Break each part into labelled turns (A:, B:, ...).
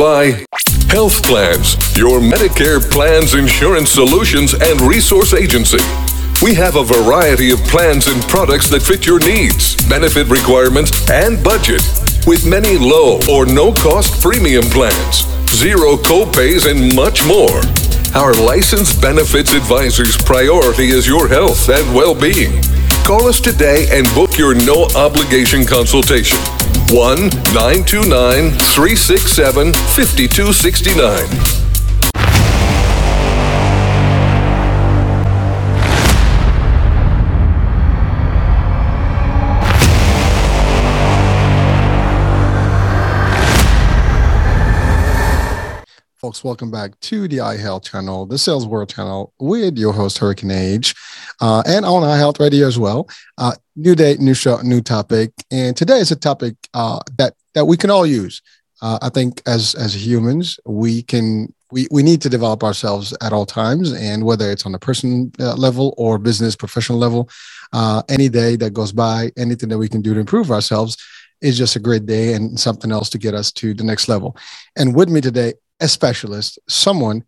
A: by Health Plans, your Medicare plans, insurance solutions, and resource agency. We have a variety of plans and products that fit your needs, benefit requirements, and budget, with many low or no cost premium plans, zero copays, and much more. Our licensed benefits advisor's priority is your health and well being. Call us today and book your no obligation consultation. 1 929 367 5269.
B: folks. Welcome back to the iHealth channel, the Sales World channel, with your host, Hurricane Age, uh, and on iHealth Radio as well. Uh, new day, new show, new topic. And today is a topic uh, that, that we can all use. Uh, I think as, as humans, we can we, we need to develop ourselves at all times and whether it's on a person uh, level or business professional level uh, any day that goes by anything that we can do to improve ourselves is just a great day and something else to get us to the next level and with me today a specialist, someone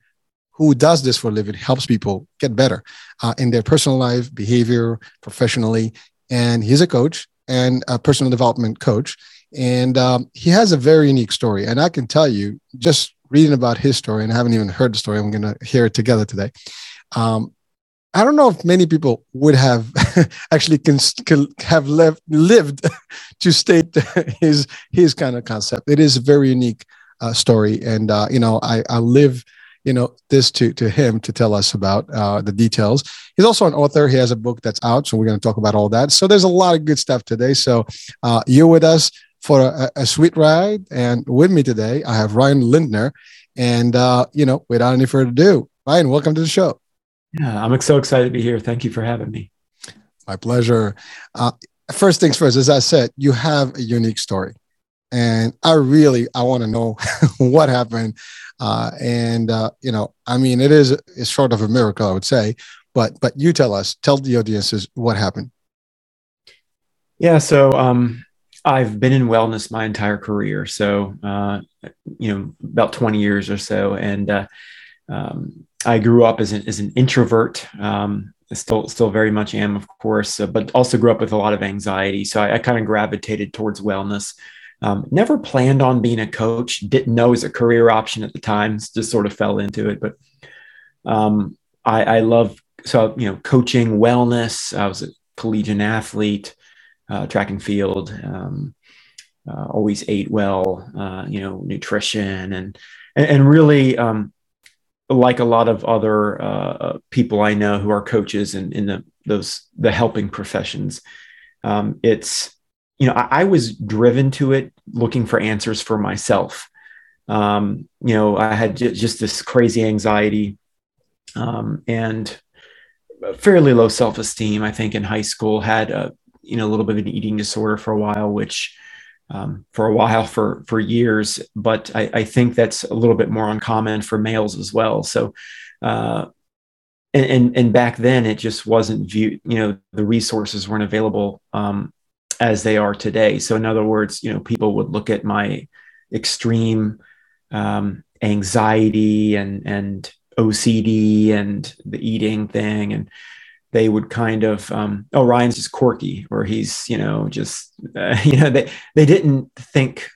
B: who does this for a living, helps people get better uh, in their personal life, behavior, professionally. And he's a coach and a personal development coach. And um, he has a very unique story. And I can tell you, just reading about his story, and I haven't even heard the story, I'm going to hear it together today. Um, I don't know if many people would have actually can have lived, lived to state his his kind of concept. It is a very unique uh, story. And uh, you know, I, I live you know this to to him to tell us about uh, the details. He's also an author. He has a book that's out, so we're going to talk about all that. So there's a lot of good stuff today. So uh, you're with us for a, a, sweet ride, and with me today I have Ryan Lindner. And uh, you know, without any further ado, Ryan, welcome to the show.
C: Yeah, I'm so excited to be here. Thank you for having me.
B: My pleasure. Uh, first things first, as I said, you have a unique story and I really I want to know what happened. Uh, and uh, you know, I mean, it is it's sort of a miracle, I would say. But but you tell us, tell the audiences what happened.
C: Yeah, so um, I've been in wellness my entire career, so uh, you know about twenty years or so, and uh, um, I grew up as an as an introvert. Um, still still very much am, of course, uh, but also grew up with a lot of anxiety. So I, I kind of gravitated towards wellness. Um, never planned on being a coach. Didn't know it was a career option at the time. Just sort of fell into it. But um, I, I love so you know coaching, wellness. I was a collegiate athlete, uh, track and field. Um, uh, always ate well. Uh, you know, nutrition and and, and really. Um, like a lot of other uh, people I know who are coaches in, in the those the helping professions, um, it's you know, I, I, was driven to it looking for answers for myself. Um, you know, I had j- just this crazy anxiety um, and fairly low self esteem. I think in high school had a you know a little bit of an eating disorder for a while, which um, for a while for for years. But I, I, think that's a little bit more uncommon for males as well. So. Uh, and, and, and back then it just wasn't viewed you know the resources weren't available um, as they are today. So, in other words, you know, people would look at my extreme um, anxiety and and OCD and the eating thing, and they would kind of, um, oh, Ryan's just quirky, or he's, you know, just, uh, you know, they they didn't think,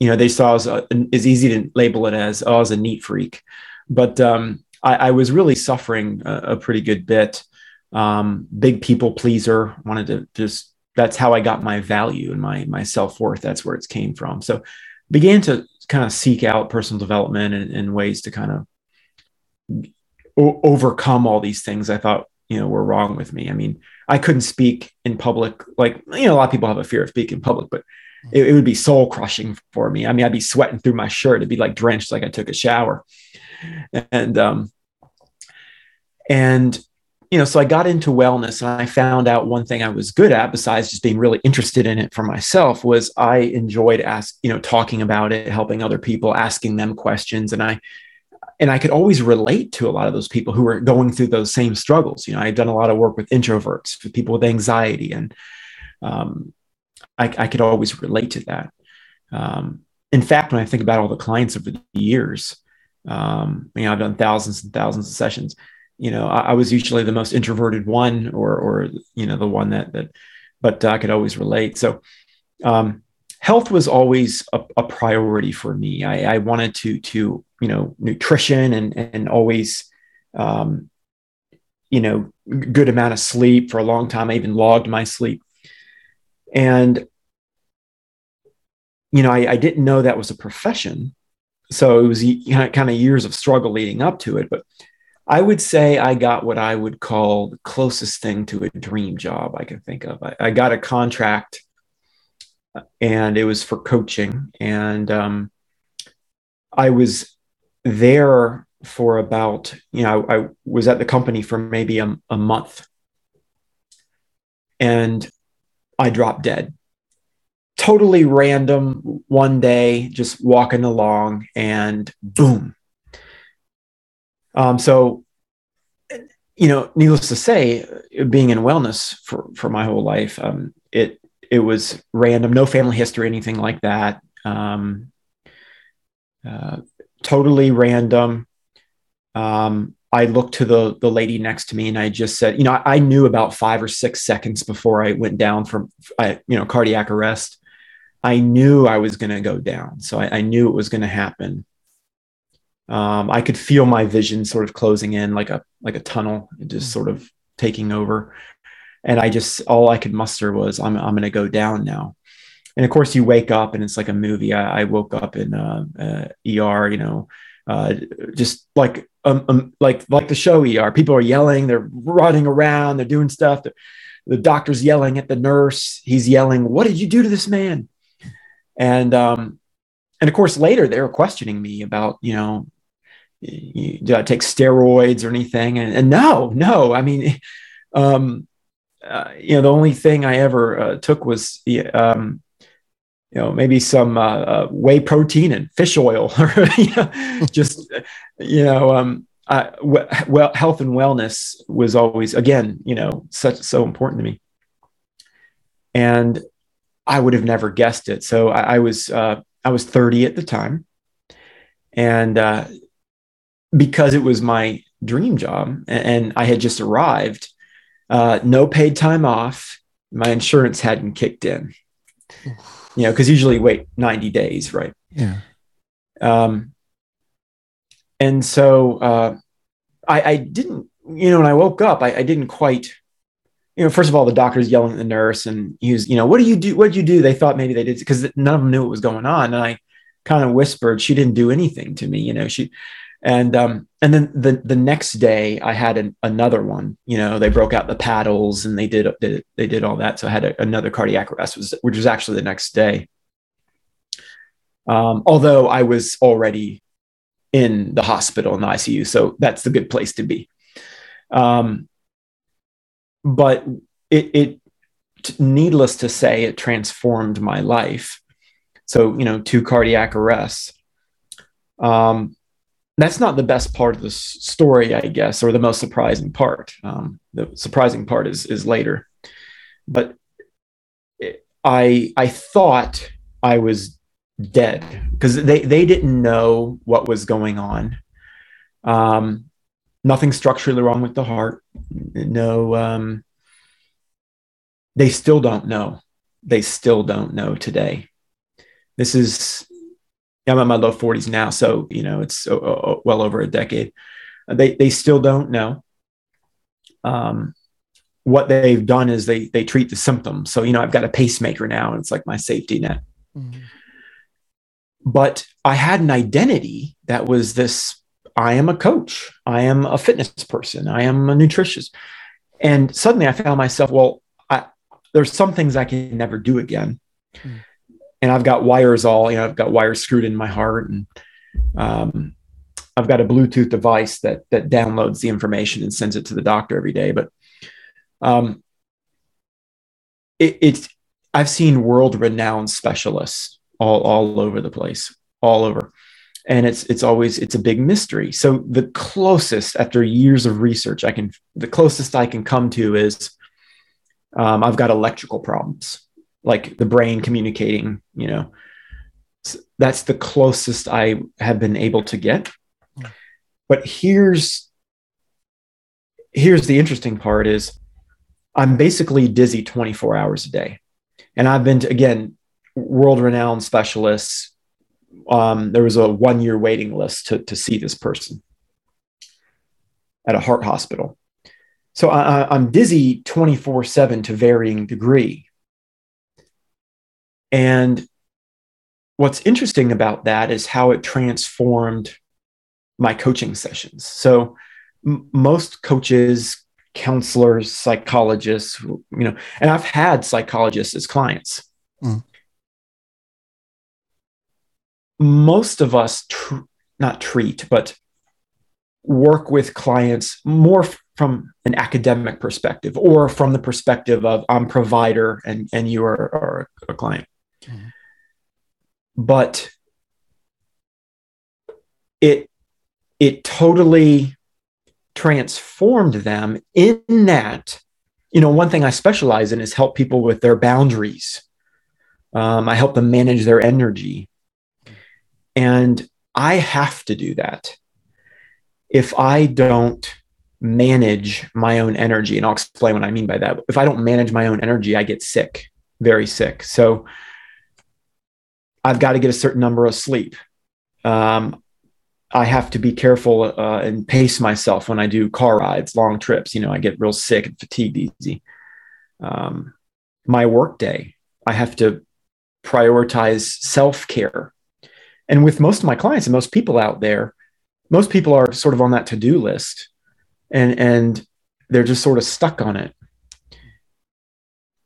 C: you know, they saw as a, it's easy to label it as, oh, as a neat freak, but um, I, I was really suffering a, a pretty good bit. Um, big people pleaser, wanted to just that's how I got my value and my my self worth. That's where it came from. So began to kind of seek out personal development and, and ways to kind of o- overcome all these things I thought you know were wrong with me. I mean, I couldn't speak in public like you know a lot of people have a fear of speaking in public, but it, it would be soul crushing for me. I mean, I'd be sweating through my shirt. It'd be like drenched, like I took a shower, and um, and you know, so I got into wellness and I found out one thing I was good at, besides just being really interested in it for myself, was I enjoyed ask, you know, talking about it, helping other people, asking them questions. And I and I could always relate to a lot of those people who were going through those same struggles. You know, I've done a lot of work with introverts, with people with anxiety, and um, I, I, could always relate to that. Um, in fact, when I think about all the clients over the years, um, you know, I've done thousands and thousands of sessions. You know, I, I, was usually the most introverted one, or or you know, the one that that, but I could always relate. So, um, health was always a, a priority for me. I, I, wanted to to you know nutrition and and always, um, you know, good amount of sleep for a long time. I even logged my sleep, and you know, I, I didn't know that was a profession. So it was kind of years of struggle leading up to it. But I would say I got what I would call the closest thing to a dream job I can think of. I, I got a contract and it was for coaching. And um, I was there for about, you know, I, I was at the company for maybe a, a month. And I dropped dead totally random one day, just walking along and boom. Um, so, you know, needless to say, being in wellness for, for my whole life, um, it, it was random, no family history, anything like that. Um, uh, totally random. Um, I looked to the the lady next to me and I just said, you know, I, I knew about five or six seconds before I went down from, I, you know, cardiac arrest. I knew I was going to go down. So I, I, knew it was going to happen. Um, I could feel my vision sort of closing in like a like a tunnel, just sort of taking over. And I just all I could muster was I'm I'm going to go down now. And of course, you wake up and it's like a movie. I, I woke up in uh, uh, ER, you know, uh, just like um, um, like like the show ER. People are yelling, they're running around, they're doing stuff. the doctor's yelling at the nurse. He's yelling, "What did you do to this man?" and um, and of course later they were questioning me about you know do I take steroids or anything? And, and no no. I mean um, uh, you know the only thing I ever uh, took was um, you know maybe some uh, uh whey protein and fish oil or you know, just you know um, well health and wellness was always again you know such so important to me. And I would have never guessed it. So I, I was uh, I was 30 at the time, and uh, because it was my dream job and, I had just arrived, uh, no paid time off. My insurance hadn't kicked in. You know, because usually wait 90 days, right?
B: Yeah.
C: Um, and so uh, I, I didn't, you know, when I woke up, I, I didn't quite you know, first of all, the doctor's yelling at the nurse, and he was, you know, what do you do? What did you do? They thought maybe they did because none of them knew what was going on. And I kind of whispered, she didn't do anything to me, you know. She, and um, and then the the next day I had an, another one. You know, they broke out the paddles and they did they, they did all that. So I had a, another cardiac arrest, was, which was actually the next day. Um, although I was already in the hospital in the ICU, so that's the good place to be. Um, but it, it needless to say it transformed my life so you know two cardiac arrests um, that's not the best part of the story i guess or the most surprising part um, the surprising part is is later but i i thought i was dead because they they didn't know what was going on um, nothing structurally wrong with the heart. No, um, they still don't know. They still don't know today. This is, I'm in my low 40s now, so you know it's uh, uh, well over a decade. They they still don't know. Um, what they've done is they they treat the symptoms. So you know I've got a pacemaker now, and it's like my safety net. Mm-hmm. But I had an identity that was this I am a coach. I am a fitness person. I am a nutritionist. And suddenly I found myself, well, I, there's some things I can never do again. Mm. And I've got wires all, you know, I've got wires screwed in my heart and um, I've got a Bluetooth device that, that downloads the information and sends it to the doctor every day. But um, it, it's, I've seen world renowned specialists all, all over the place, all over. And it's it's always it's a big mystery. So the closest after years of research i can the closest i can come to is um, i've got electrical problems like the brain communicating you know that's the closest I have been able to get. But here's here's the interesting part is I'm basically dizzy 24 hours a day. And I've been to again world renowned specialists. Um, there was a one year waiting list to, to see this person at a heart hospital. So I, I'm dizzy 24 7 to varying degree. And what's interesting about that is how it transformed my coaching sessions. So m- most coaches, counselors, psychologists, you know, and I've had psychologists as clients. Mm. Most of us tr- not treat, but work with clients more from an academic perspective or from the perspective of I'm provider and, and you are, are a client. Mm-hmm. But it it totally transformed them in that you know one thing i specialize in is help people with their boundaries. Um, i help them manage their energy. And i have to do that. If i don't manage my own energy and i'll explain what i mean by that. If i don't manage my own energy i get sick very sick. So i've got to get a certain number of sleep um, I have to be careful uh, and pace myself when I do car rides, long trips. You know, I get real sick and fatigued easy. Um, my work day, I have to prioritize self care. And with most of my clients and most people out there, most people are sort of on that to do list and, and they're just sort of stuck on it.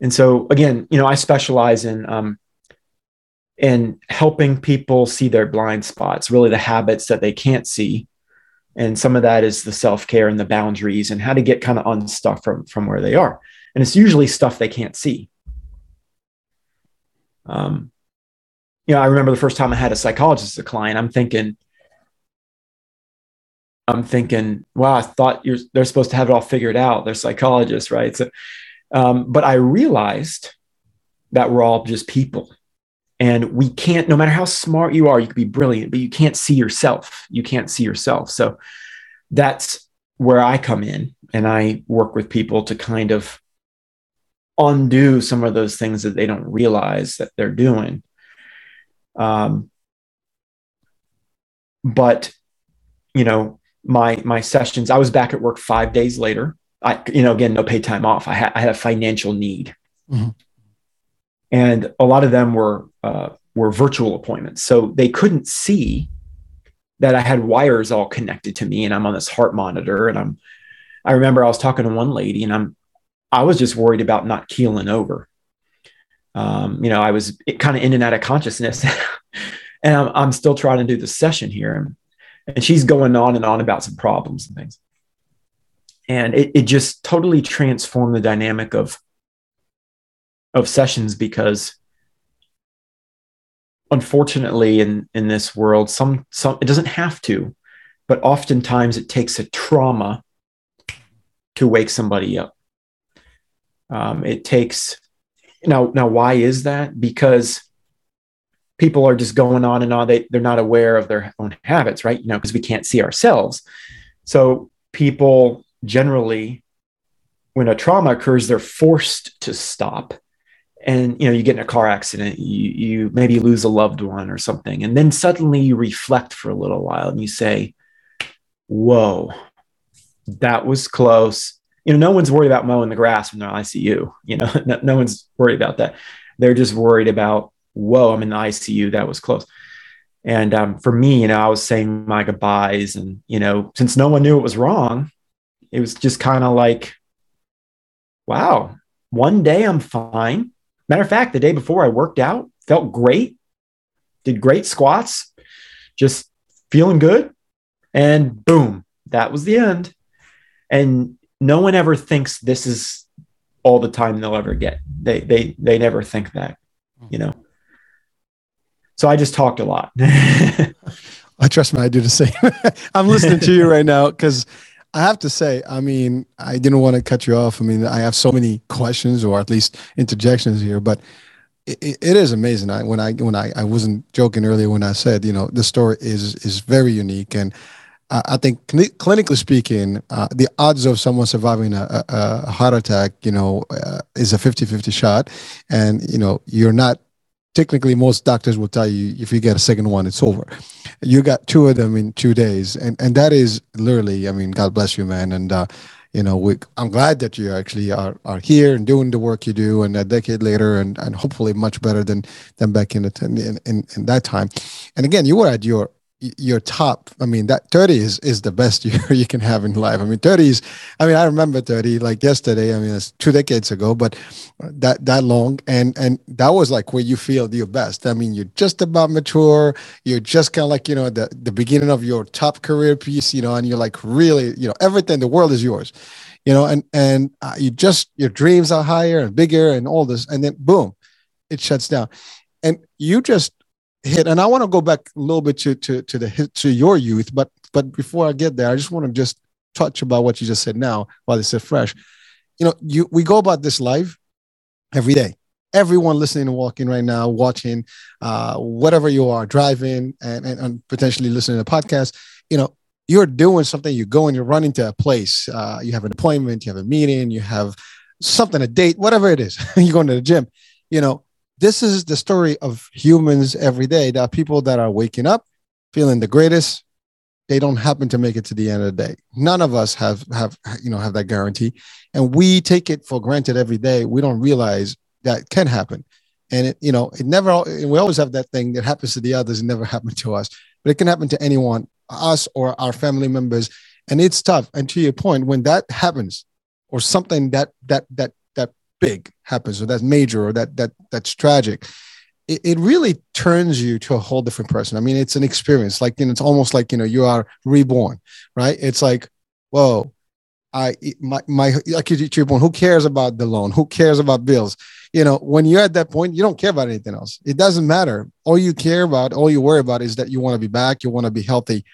C: And so, again, you know, I specialize in um, and helping people see their blind spots, really the habits that they can't see. And some of that is the self care and the boundaries and how to get kind of unstuck from, from where they are. And it's usually stuff they can't see. Um, you know, I remember the first time I had a psychologist as a client, I'm thinking, I'm thinking, wow, I thought you're, they're supposed to have it all figured out. They're psychologists, right? So, um, but I realized that we're all just people and we can't no matter how smart you are you could be brilliant but you can't see yourself. You can't see yourself. So that's where i come in and i work with people to kind of undo some of those things that they don't realize that they're doing. Um, but you know my my sessions i was back at work five days later. I you know again no paid time off. I had, I had a financial need. Mm-hmm and a lot of them were uh, were virtual appointments, so they couldn't see that I had wires all connected to me, and I'm on this heart monitor, and I'm. I remember I was talking to one lady, and I'm, I was just worried about not keeling over. Um, you know, I was kind of in and out of consciousness, and I'm, I'm still trying to do the session here, and, and she's going on and on about some problems and things, and it, it just totally transformed the dynamic of of sessions because unfortunately in in this world some some it doesn't have to but oftentimes it takes a trauma to wake somebody up. Um, it takes now now why is that? Because people are just going on and on. They, they're not aware of their own habits right? You know because we can't see ourselves. So people generally when a trauma occurs they're forced to stop and you know you get in a car accident you you maybe lose a loved one or something and then suddenly you reflect for a little while and you say whoa that was close. You know no one's worried about mowing the grass when they're in icu you know no, no one's worried about that. They're just worried about whoa i'm in the icu that was close. And um, for me you know i was saying my goodbyes and you know since no one knew it was wrong it was just kind of like wow one day i'm fine Matter of fact, the day before I worked out, felt great, did great squats, just feeling good. And boom, that was the end. And no one ever thinks this is all the time they'll ever get. They they they never think that, you know. So I just talked a lot.
B: I trust me, I do the same. I'm listening to you right now because I have to say, I mean, I didn't want to cut you off. I mean, I have so many questions or at least interjections here, but it, it is amazing. I, when I when I, I wasn't joking earlier when I said you know the story is is very unique and uh, I think cl- clinically speaking, uh, the odds of someone surviving a, a, a heart attack, you know, uh, is a 50-50 shot, and you know you're not. Technically, most doctors will tell you if you get a second one, it's over. You got two of them in two days, and and that is literally. I mean, God bless you, man, and uh, you know, we, I'm glad that you actually are, are here and doing the work you do, and a decade later, and, and hopefully much better than than back in the in, in, in that time. And again, you were at your your top i mean that 30 is is the best year you can have in life. I mean 30 is i mean i remember 30 like yesterday i mean it's two decades ago but that that long and and that was like where you feel your best. I mean you're just about mature. You're just kind of like you know the the beginning of your top career piece you know and you're like really you know everything the world is yours you know and and uh, you just your dreams are higher and bigger and all this and then boom it shuts down. And you just hit and i want to go back a little bit to to to the to your youth but but before i get there i just want to just touch about what you just said now while it's still fresh. You know you we go about this live every day. Everyone listening and walking right now watching uh whatever you are driving and, and, and potentially listening to podcast you know you're doing something you go and you're running to a place uh, you have an appointment you have a meeting you have something a date whatever it is you're going to the gym you know this is the story of humans every day. There are people that are waking up feeling the greatest. They don't happen to make it to the end of the day. None of us have have you know have that guarantee, and we take it for granted every day. We don't realize that can happen, and it you know it never. We always have that thing that happens to the others. It never happened to us, but it can happen to anyone, us or our family members, and it's tough. And to your point, when that happens, or something that that that big happens or that's major or that that that's tragic it, it really turns you to a whole different person. I mean it's an experience like you know, it's almost like you know you are reborn right? It's like whoa i my my like you're reborn who cares about the loan? Who cares about bills? You know when you're at that point you don't care about anything else. It doesn't matter. All you care about all you worry about is that you want to be back you want to be healthy.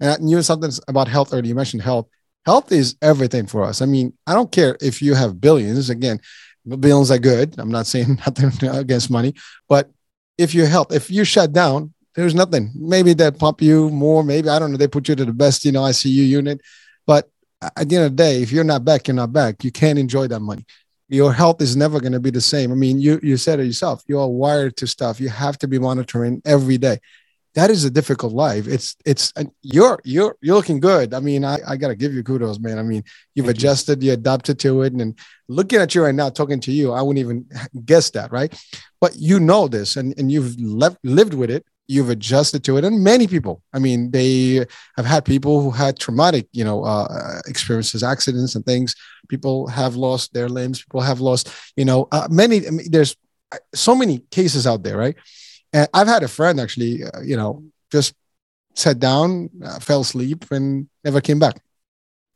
B: And you know something about health earlier you mentioned health. Health is everything for us. I mean i don't care if you have billions. Again billions are good. I'm not saying nothing against money, but if your health, if you shut down, there's nothing. Maybe they pump you more. Maybe I don't know. They put you to the best, you know, ICU unit. But at the end of the day, if you're not back, you're not back. You can't enjoy that money. Your health is never going to be the same. I mean, you you said it yourself. You are wired to stuff. You have to be monitoring every day that is a difficult life. It's it's you're you're you're looking good. I mean, I, I gotta give you kudos, man. I mean, you've Thank adjusted, you. you adapted to it, and, and looking at you right now, talking to you, I wouldn't even guess that, right? But you know this, and and you've left, lived with it. You've adjusted to it, and many people. I mean, they have had people who had traumatic, you know, uh, experiences, accidents, and things. People have lost their limbs. People have lost, you know, uh, many. I mean, there's so many cases out there, right? And I've had a friend actually, uh, you know, just sat down, uh, fell asleep, and never came back.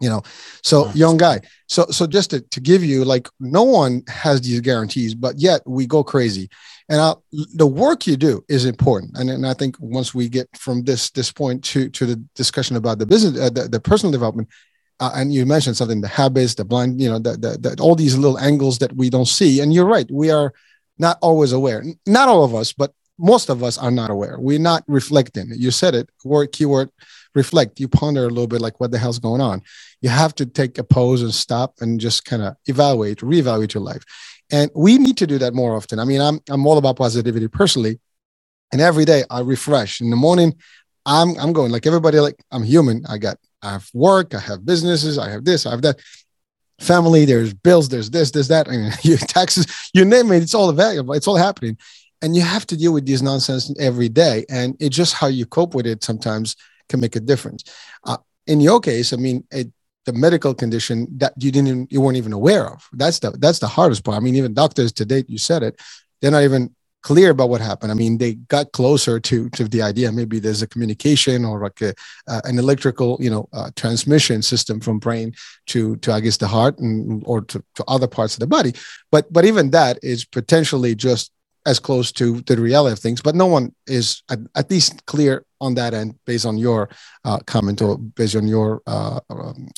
B: You know, so young guy. So so just to, to give you like, no one has these guarantees, but yet we go crazy. And I'll, the work you do is important. And, and I think once we get from this this point to to the discussion about the business, uh, the, the personal development, uh, and you mentioned something the habits the blind you know the, the, the, all these little angles that we don't see and you're right we are not always aware not all of us but most of us are not aware. We're not reflecting. You said it, word keyword reflect. You ponder a little bit like what the hell's going on. You have to take a pause and stop and just kind of evaluate, reevaluate your life. And we need to do that more often. I mean, I'm I'm all about positivity personally. And every day I refresh. In the morning, I'm I'm going like everybody, like I'm human. I got I have work, I have businesses, I have this, I have that. Family, there's bills, there's this, there's that, your taxes, you name it, it's all available, it's all happening and you have to deal with these nonsense every day. And it's just how you cope with it sometimes can make a difference. Uh, in your case i mean it, the medical condition that you didn't you weren't even aware of. That's the that's the hardest part. I mean even doctors to date you said it they're not even clear about what happened. I mean they got closer to to the idea. Maybe there's a communication or like a, uh, an electrical you know uh, transmission system from brain to to i guess the heart and or to, to other parts of the body. But but even that is potentially just as close to the reality of things, but no one is at, at least clear on that end based on your uh, comment or based on your uh, um,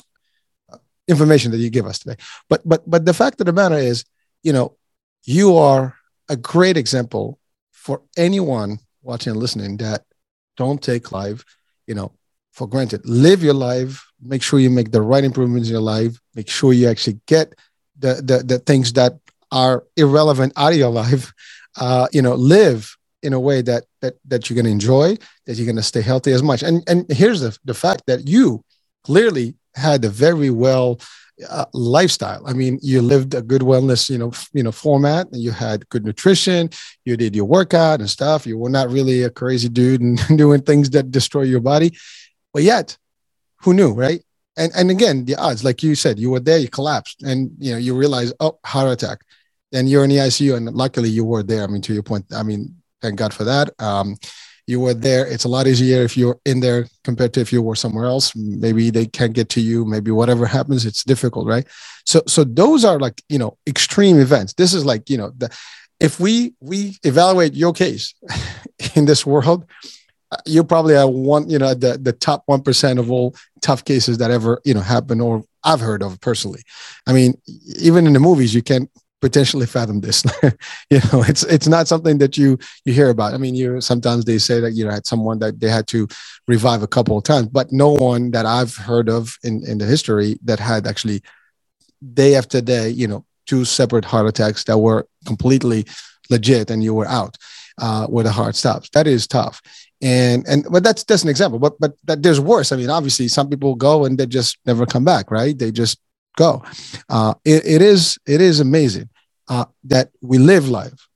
B: information that you give us today. But but but the fact of the matter is, you know, you are a great example for anyone watching and listening that don't take life, you know, for granted. Live your life. Make sure you make the right improvements in your life. Make sure you actually get the the, the things that are irrelevant out of your life. Uh, you know, live in a way that that that you're going to enjoy, that you're going to stay healthy as much. And and here's the the fact that you clearly had a very well uh, lifestyle. I mean, you lived a good wellness, you know, f- you know, format. And you had good nutrition. You did your workout and stuff. You were not really a crazy dude and doing things that destroy your body. But yet, who knew, right? And and again, the odds, like you said, you were there, you collapsed, and you know, you realize, oh, heart attack. Then you're in the ICU, and luckily you were there. I mean, to your point, I mean, thank God for that. Um, you were there. It's a lot easier if you're in there compared to if you were somewhere else. Maybe they can't get to you. Maybe whatever happens, it's difficult, right? So, so those are like you know extreme events. This is like you know the if we we evaluate your case in this world, uh, you probably are one you know the the top one percent of all tough cases that ever you know happen or I've heard of personally. I mean, even in the movies, you can't potentially fathom this. you know, it's it's not something that you you hear about. I mean, you sometimes they say that you know had someone that they had to revive a couple of times, but no one that I've heard of in in the history that had actually day after day, you know, two separate heart attacks that were completely legit, and you were out uh, where the heart stops. That is tough. And and but that's just an example. But but that there's worse. I mean, obviously, some people go and they just never come back, right? They just go. Uh, it, it is it is amazing uh, that we live life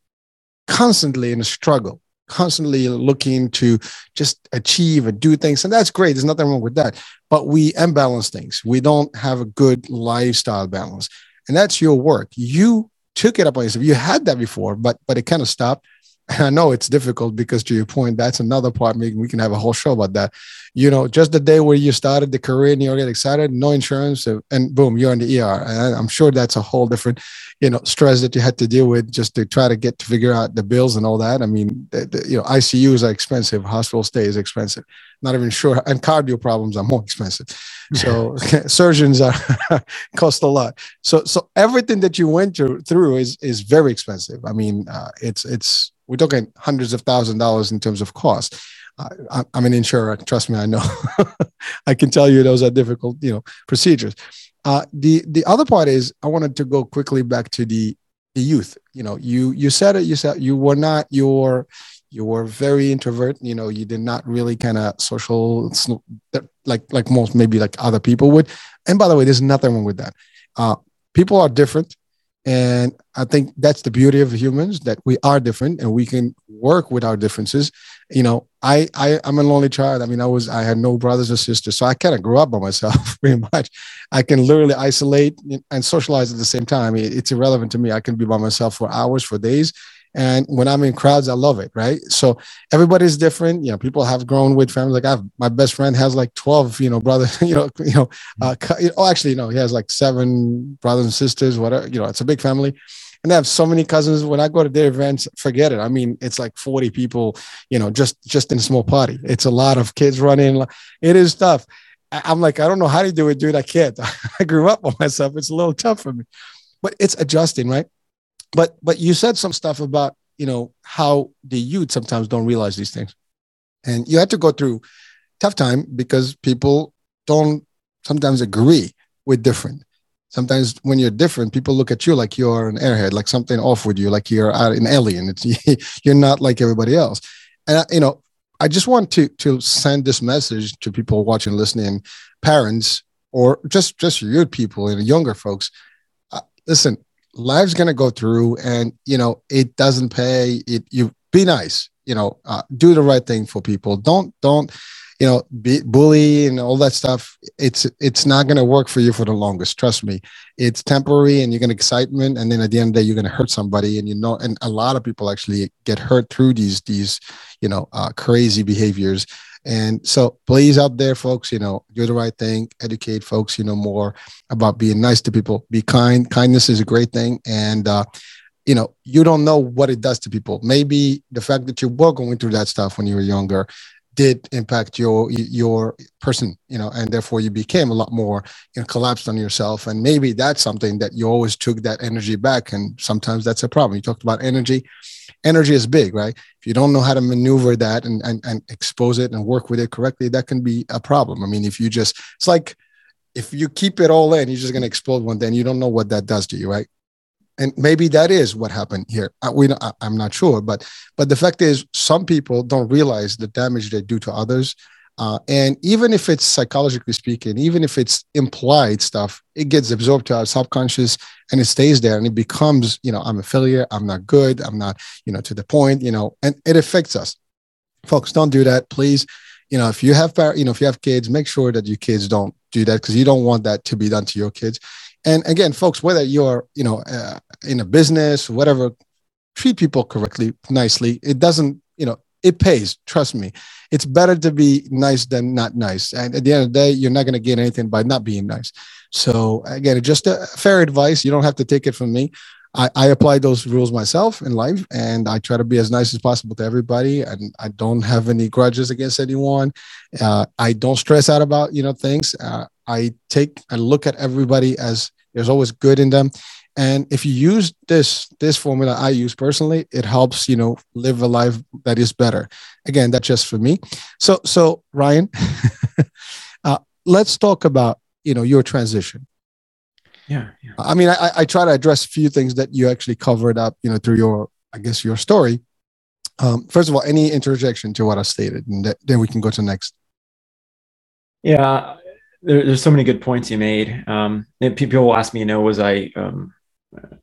B: constantly in a struggle, constantly looking to just achieve and do things, and that's great. There's nothing wrong with that. But we imbalance things. We don't have a good lifestyle balance, and that's your work. You took it upon yourself. You had that before, but but it kind of stopped. I know it's difficult because to your point, that's another part. Maybe we can have a whole show about that. You know, just the day where you started the career and you get excited, no insurance, and boom, you're in the ER. And I'm sure that's a whole different, you know, stress that you had to deal with just to try to get to figure out the bills and all that. I mean, the, the, you know, ICUs are expensive, hospital stay is expensive. Not even sure, and cardio problems are more expensive. So surgeons are cost a lot. So so everything that you went through, through is is very expensive. I mean, uh, it's it's we're talking hundreds of thousand dollars in terms of cost. Uh, I'm an insurer. Trust me, I know. I can tell you those are difficult, you know, procedures. Uh, the the other part is I wanted to go quickly back to the the youth. You know, you you said it. You said you were not your you were very introvert. You know, you did not really kind of social like like most maybe like other people would. And by the way, there's nothing wrong with that. Uh, people are different. And I think that's the beauty of humans that we are different and we can work with our differences. You know, I, I I'm a lonely child. I mean, I was I had no brothers or sisters, so I kind of grew up by myself pretty much. I can literally isolate and socialize at the same time. It's irrelevant to me. I can be by myself for hours, for days, and when I'm in crowds, I love it, right? So everybody's different. You know, people have grown with families. Like I have my best friend has like 12, you know, brother, you know, you know, uh, oh, actually, know, he has like seven brothers and sisters, whatever, you know, it's a big family. And I have so many cousins. When I go to their events, forget it. I mean, it's like 40 people, you know, just just in a small party. It's a lot of kids running. It is tough. I'm like, I don't know how to do it, dude. I can't. I grew up on myself. It's a little tough for me, but it's adjusting, right? But but you said some stuff about you know how the youth sometimes don't realize these things. And you had to go through tough time because people don't sometimes agree with different. Sometimes when you're different people look at you like you're an airhead like something off with you like you're an alien. It's you're not like everybody else. And you know i just want to to send this message to people watching listening parents or just just youth people and younger folks. Uh, listen life's going to go through and you know it doesn't pay. It you be nice you know uh, do the right thing for people. Don't don't you know be, bully and all that stuff. It's it's not going to work for you for the longest trust me. It's temporary and you're going to excitement and then at the end of the day you're going to hurt somebody and you know and a lot of people actually get hurt through these these you know uh, crazy behaviors and so please out there, folks, you know, do the right thing, educate folks, you know, more about being nice to people, be kind. Kindness is a great thing. And, uh, you know, you don't know what it does to people. Maybe the fact that you were going through that stuff when you were younger did impact your your person you know and therefore you became a lot more you know collapsed on yourself and maybe that's something that you always took that energy back and sometimes that's a problem you talked about energy energy is big right if you don't know how to maneuver that and and, and expose it and work with it correctly that can be a problem i mean if you just it's like if you keep it all in you're just going to explode one day and you don't know what that does to you right and maybe that is what happened here. I, we, I, I'm not sure, but but the fact is, some people don't realize the damage they do to others. Uh, and even if it's psychologically speaking, even if it's implied stuff, it gets absorbed to our subconscious and it stays there and it becomes, you know, I'm a failure, I'm not good, I'm not, you know, to the point, you know, and it affects us. Folks, don't do that, please. You know, if you have, you know, if you have kids, make sure that your kids don't do that because you don't want that to be done to your kids. And again, folks, whether you're, you know, uh, in a business, whatever, treat people correctly, nicely. It doesn't, it pays. Trust me. It's better to be nice than not nice. And at the end of the day, you're not going to gain anything by not being nice. So again, just a fair advice. You don't have to take it from me. I, I apply those rules myself in life and I try to be as nice as possible to everybody. And I don't have any grudges against anyone. Uh, I don't stress out about, you know, things. Uh, I take, I look at everybody as there's always good in them. And if you use this this formula I use personally, it helps you know live a life that is better. Again, that's just for me. So so Ryan, uh, let's talk about you know your transition.
C: Yeah, yeah.
B: I mean, I, I try to address a few things that you actually covered up, you know, through your I guess your story. Um, first of all, any interjection to what I stated, and th- then we can go to next.
C: Yeah, there, there's so many good points you made. Um, people will ask me, you know, was I, um,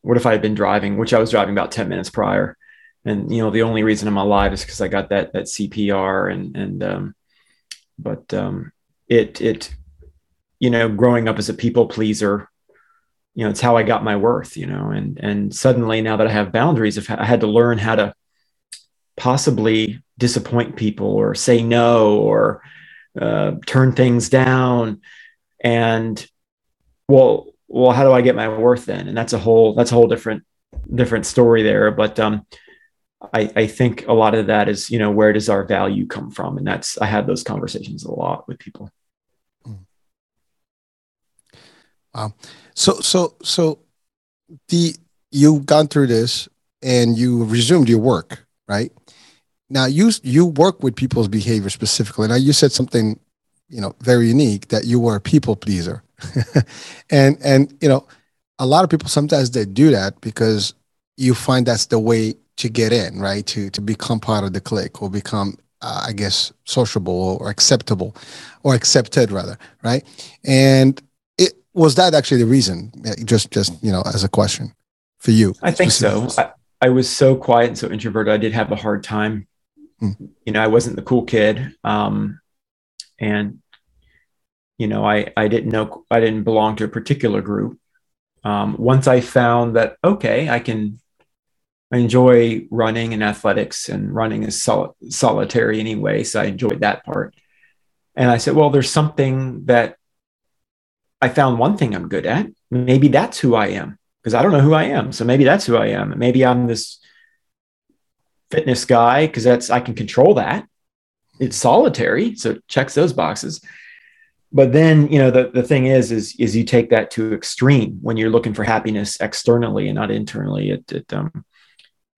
C: what if I had been driving, which I was driving about 10 minutes prior. And, you know, the only reason I'm alive is because I got that, that CPR and, and, um, but, um, it, it, you know, growing up as a people pleaser, you know, it's how I got my worth, you know, and, and suddenly now that I have boundaries, if I had to learn how to possibly disappoint people or say no, or, uh, turn things down and well well how do i get my worth then? And that's a whole that's a whole different different story there. But um i i think a lot of that is you know where does our value come from? And that's i had those conversations a lot with people.
B: Wow so so so the you've gone through this and you resumed your work right? Now you you work with people's behavior specifically. Now you said something, you know, very unique that you were a people pleaser, and and you know, a lot of people sometimes they do that because you find that's the way to get in, right? To to become part of the clique or become, uh, I guess, sociable or acceptable, or accepted rather, right? And it was that actually the reason. Just just you know, as a question for you.
C: I think so. I, I was so quiet and so introverted. I did have a hard time Mm. You know, I wasn't the cool kid. Um, and, you know, I, I didn't know, I didn't belong to a particular group. Um, once I found that, okay, I can, I enjoy running and athletics and running is sol- solitary anyway. So I enjoyed that part. And I said, well, there's something that I found one thing I'm good at. Maybe that's who I am because I don't know who I am. So maybe that's who I am. Maybe I'm this fitness guy because that's I can control that. It's solitary, so it checks those boxes. But then, you know, the, the thing is, is is you take that to extreme when you're looking for happiness externally and not internally. It, it um,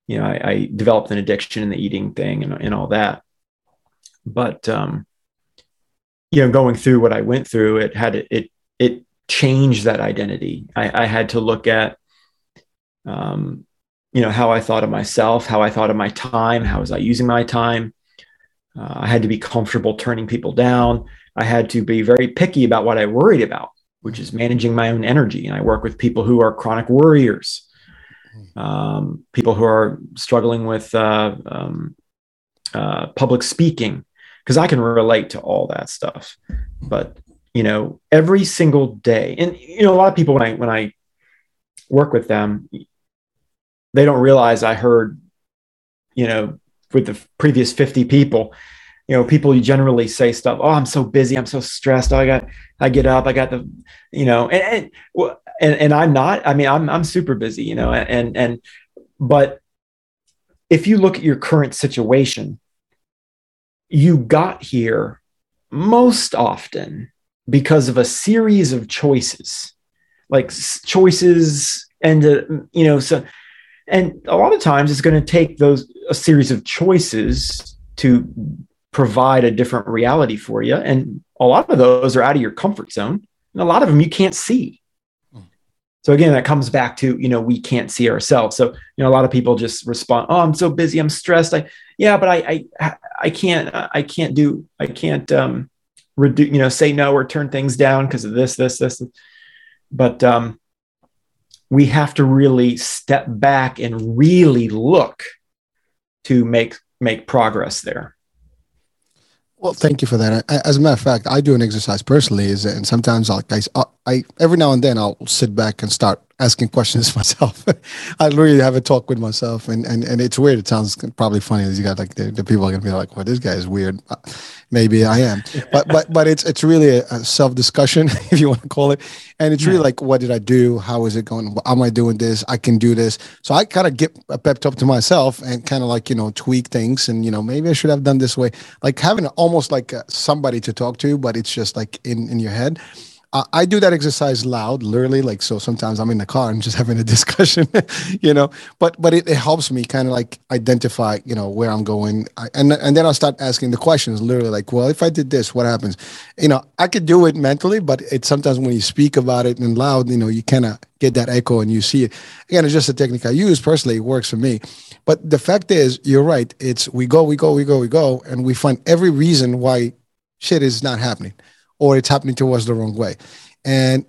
C: you know, I, I developed an addiction in the eating thing and, and all that. But um, you know, going through what I went through, it had it it, changed that identity. I, I had to look at um, you know how I thought of myself, how I thought of my time, how was I using my time. Uh, I had to be comfortable turning people down. I had to be very picky about what I worried about, which is managing my own energy. And I work with people who are chronic worriers, um, people who are struggling with uh, um, uh, public speaking, because I can relate to all that stuff. But you know, every single day, and you know, a lot of people when I when I work with them, they don't realize I heard, you know, with the previous 50 people, you know, people you generally say stuff, oh, I'm so busy, I'm so stressed. I got, I get up, I got the, you know, and, and, and, and I'm not, I mean, I'm, I'm super busy, you know, and, and, but if you look at your current situation, you got here most often because of a series of choices, like choices, and uh, you know, so and a lot of times it's going to take those a series of choices to provide a different reality for you, and a lot of those are out of your comfort zone, and a lot of them you can't see. Hmm. So again, that comes back to you know we can't see ourselves. So you know a lot of people just respond, "Oh, I'm so busy, I'm stressed." I yeah, but I I I can't I can't do I can't um reduce you know say no or turn things down because of this this this. But um, we have to really step back and really look to make make progress there.
B: Well, thank you for that. As a matter of fact, I do an exercise personally, is and sometimes I'll, I, I every now and then I'll sit back and start asking questions myself. I really have a talk with myself, and, and and it's weird. It sounds probably funny. You got like the, the people are gonna be like, "Well, this guy is weird." Uh, maybe I am, but but but it's it's really a, a self discussion, if you want to call it, and it's really like, what did I do? How is it going? Am I doing this? I can do this. So I kind of get a pep talk to myself and kind of like you know tweak things, and you know maybe I should have done this way. Like having almost like somebody to talk to, but it's just like in in your head uh, I do that exercise loud, literally. Like so, sometimes I'm in the car and just having a discussion, you know. But but it, it helps me kind of like identify, you know, where I'm going, I, and and then I'll start asking the questions. Literally, like, well, if I did this, what happens? You know, I could do it mentally, but it's sometimes when you speak about it and loud, you know, you kind of get that echo and you see it. Again, it's just a technique I use personally. It works for me. But the fact is, you're right. It's we go, we go, we go, we go, and we find every reason why shit is not happening or it's happening to us the wrong way. And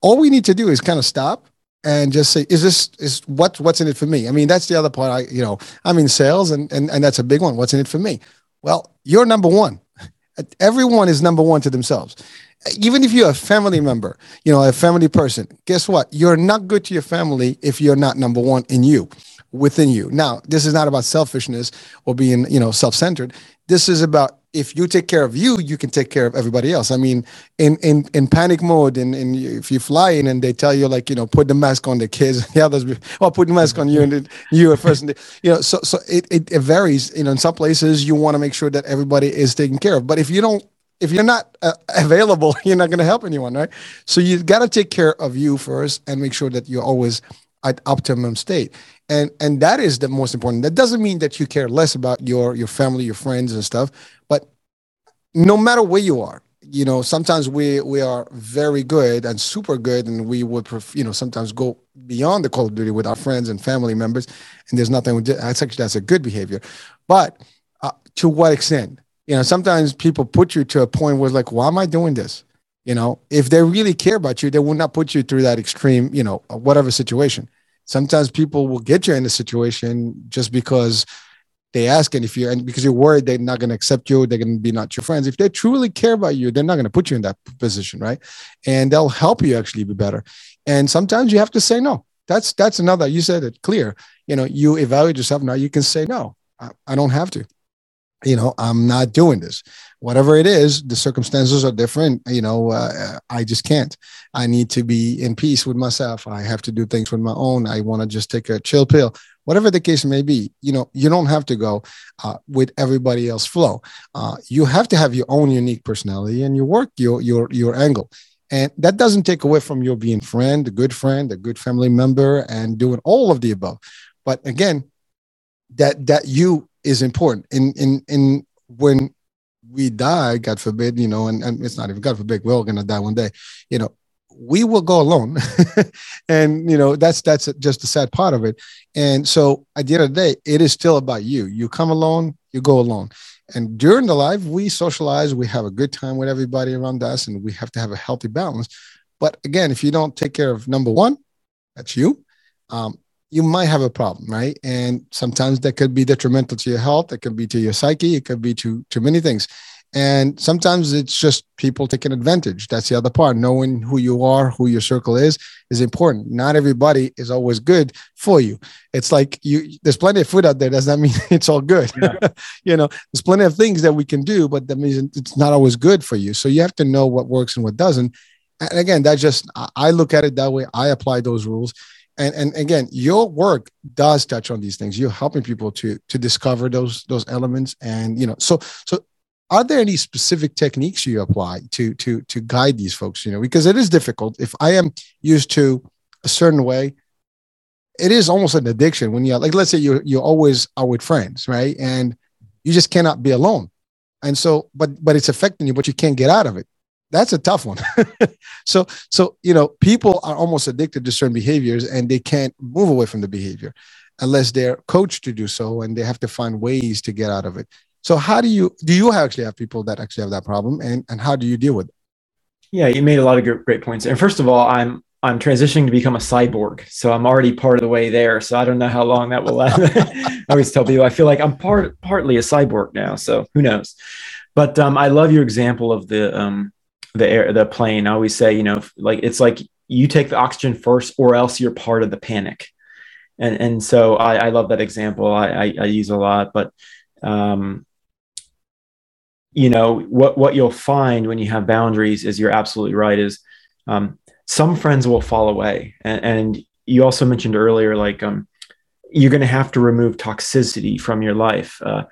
B: all we need to do is kind of stop and just say, is this is what what's in it for me? I mean, that's the other part. I, you know, I'm in sales and and, and that's a big one. What's in it for me? Well, you're number one. Everyone is number one to themselves. Even if you're a family member, you know, a family person, guess what? You're not good to your family if you're not number one in you, within you. Now, this is not about selfishness or being, you know, self-centered. This is about if you take care of you, you can take care of everybody else. I mean, in in in panic mode, and, and if you fly in and they tell you like, you know, put the mask on the kids, and the others, or put the mask on you and the, you at first, you know, so so it, it, it varies. You know, in some places you want to make sure that everybody is taken care of, but if you don't if you're not uh, available, you're not going to help anyone, right? So you got to take care of you first and make sure that you're always at optimum state. And and that is the most important. That doesn't mean that you care less about your your family your friends and stuff but no matter where you are you know sometimes we we are very good and super good and we would you know sometimes go beyond the call of duty with our friends and family members and there's nothing that's actually that's a good behavior. But uh, to what extent? You know sometimes people put you to a point where it's like why am i doing this? You know if they really care about you they will not put you through that extreme you know whatever situation sometimes people will get you in a situation just because they ask and if you're and because you're worried they're not going to accept you they're going to be not your friends. If they truly care about you they're not going to put you in that position right? And they'll help you actually be better. And sometimes you have to say no. That's that's another you said it clear. You know you evaluate yourself now you can say no. I, I don't have to you know i'm not doing this. Whatever it is the circumstances are different you know uh, i just can't. I need to be in peace with myself. I have to do things with my own. I want to just take a chill pill. Whatever the case may be you know you don't have to go uh, with everybody else flow. Uh, you have to have your own unique personality and you work your your your angle. And that doesn't take away from your being friend a good friend a good family member and doing all of the above. But again that that you is important And in in when we die, God forbid, you know, and, and it's not even God forbid, we're all gonna die one day, you know, we will go alone. and you know, that's that's just the sad part of it. And so at the end of the day, it is still about you. You come alone, you go alone. And during the life, we socialize, we have a good time with everybody around us, and we have to have a healthy balance. But again, if you don't take care of number one, that's you. Um, you might have a problem, right? And sometimes that could be detrimental to your health. It could be to your psyche. It could be to to many things. And sometimes it's just people taking advantage. That's the other part. Knowing who you are, who your circle is, is important. Not everybody is always good for you. It's like you. There's plenty of food out there. Does that mean it's all good? Yeah. you know, there's plenty of things that we can do, but that means it's not always good for you. So you have to know what works and what doesn't. And again, that just I look at it that way. I apply those rules and and again your work does touch on these things. You're helping people to to discover those those elements and you know so so are there any specific techniques you apply to to to guide these folks you know because it is difficult. If i am used to a certain way it is almost an addiction when you're like let's say you you always are with friends right? And you just cannot be alone. And so but but it's affecting you but you can't get out of it that's a tough one so so you know people are almost addicted to certain behaviors and they can't move away from the behavior unless they're coached to do so and they have to find ways to get out of it so how do you do you actually have people that actually have that problem and and how do you deal with it
C: yeah you made a lot of great points and first of all i'm I'm transitioning to become a cyborg. So I'm already part of the way there. So I don't know how long that will last. I always tell people I feel like I'm part partly a cyborg now. So who knows? But um, I love your example of the um, the air the plane. I always say, you know, like it's like you take the oxygen first, or else you're part of the panic. And and so I, I love that example. I, I, I use a lot, but um, you know what what you'll find when you have boundaries is you're absolutely right. Is um, some friends will fall away and, and you also mentioned earlier like um, you're going to have to remove toxicity from your life uh,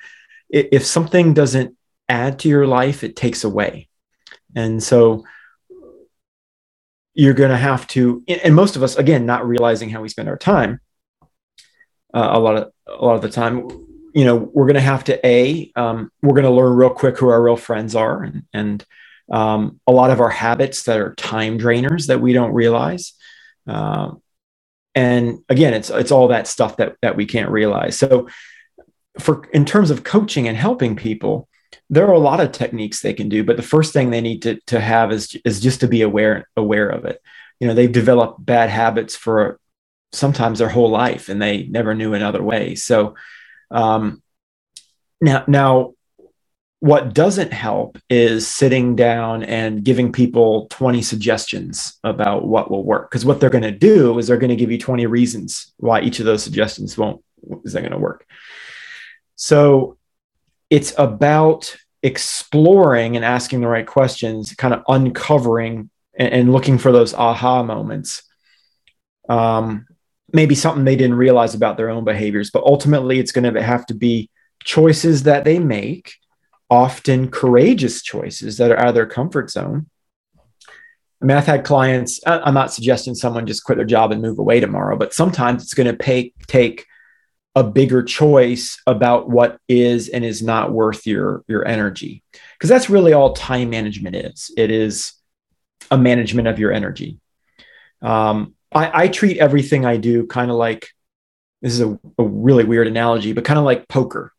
C: if something doesn't add to your life it takes away and so you're going to have to and most of us again not realizing how we spend our time uh, a lot of a lot of the time you know we're going to have to a um, we're going to learn real quick who our real friends are and, and um, a lot of our habits that are time drainers that we don't realize. Um, and again, it's it's all that stuff that that we can't realize. So, for in terms of coaching and helping people, there are a lot of techniques they can do. But the first thing they need to to have is is just to be aware aware of it. You know, they've developed bad habits for sometimes their whole life, and they never knew another way. So, um, now now what doesn't help is sitting down and giving people 20 suggestions about what will work because what they're going to do is they're going to give you 20 reasons why each of those suggestions won't isn't going to work so it's about exploring and asking the right questions kind of uncovering and, and looking for those aha moments um, maybe something they didn't realize about their own behaviors but ultimately it's going to have to be choices that they make often courageous choices that are out of their comfort zone. I mean, I've had clients, I'm not suggesting someone just quit their job and move away tomorrow, but sometimes it's going to pay, take a bigger choice about what is and is not worth your, your energy. Because that's really all time management is. It is a management of your energy. Um, I, I treat everything I do kind of like this is a, a really weird analogy, but kind of like poker.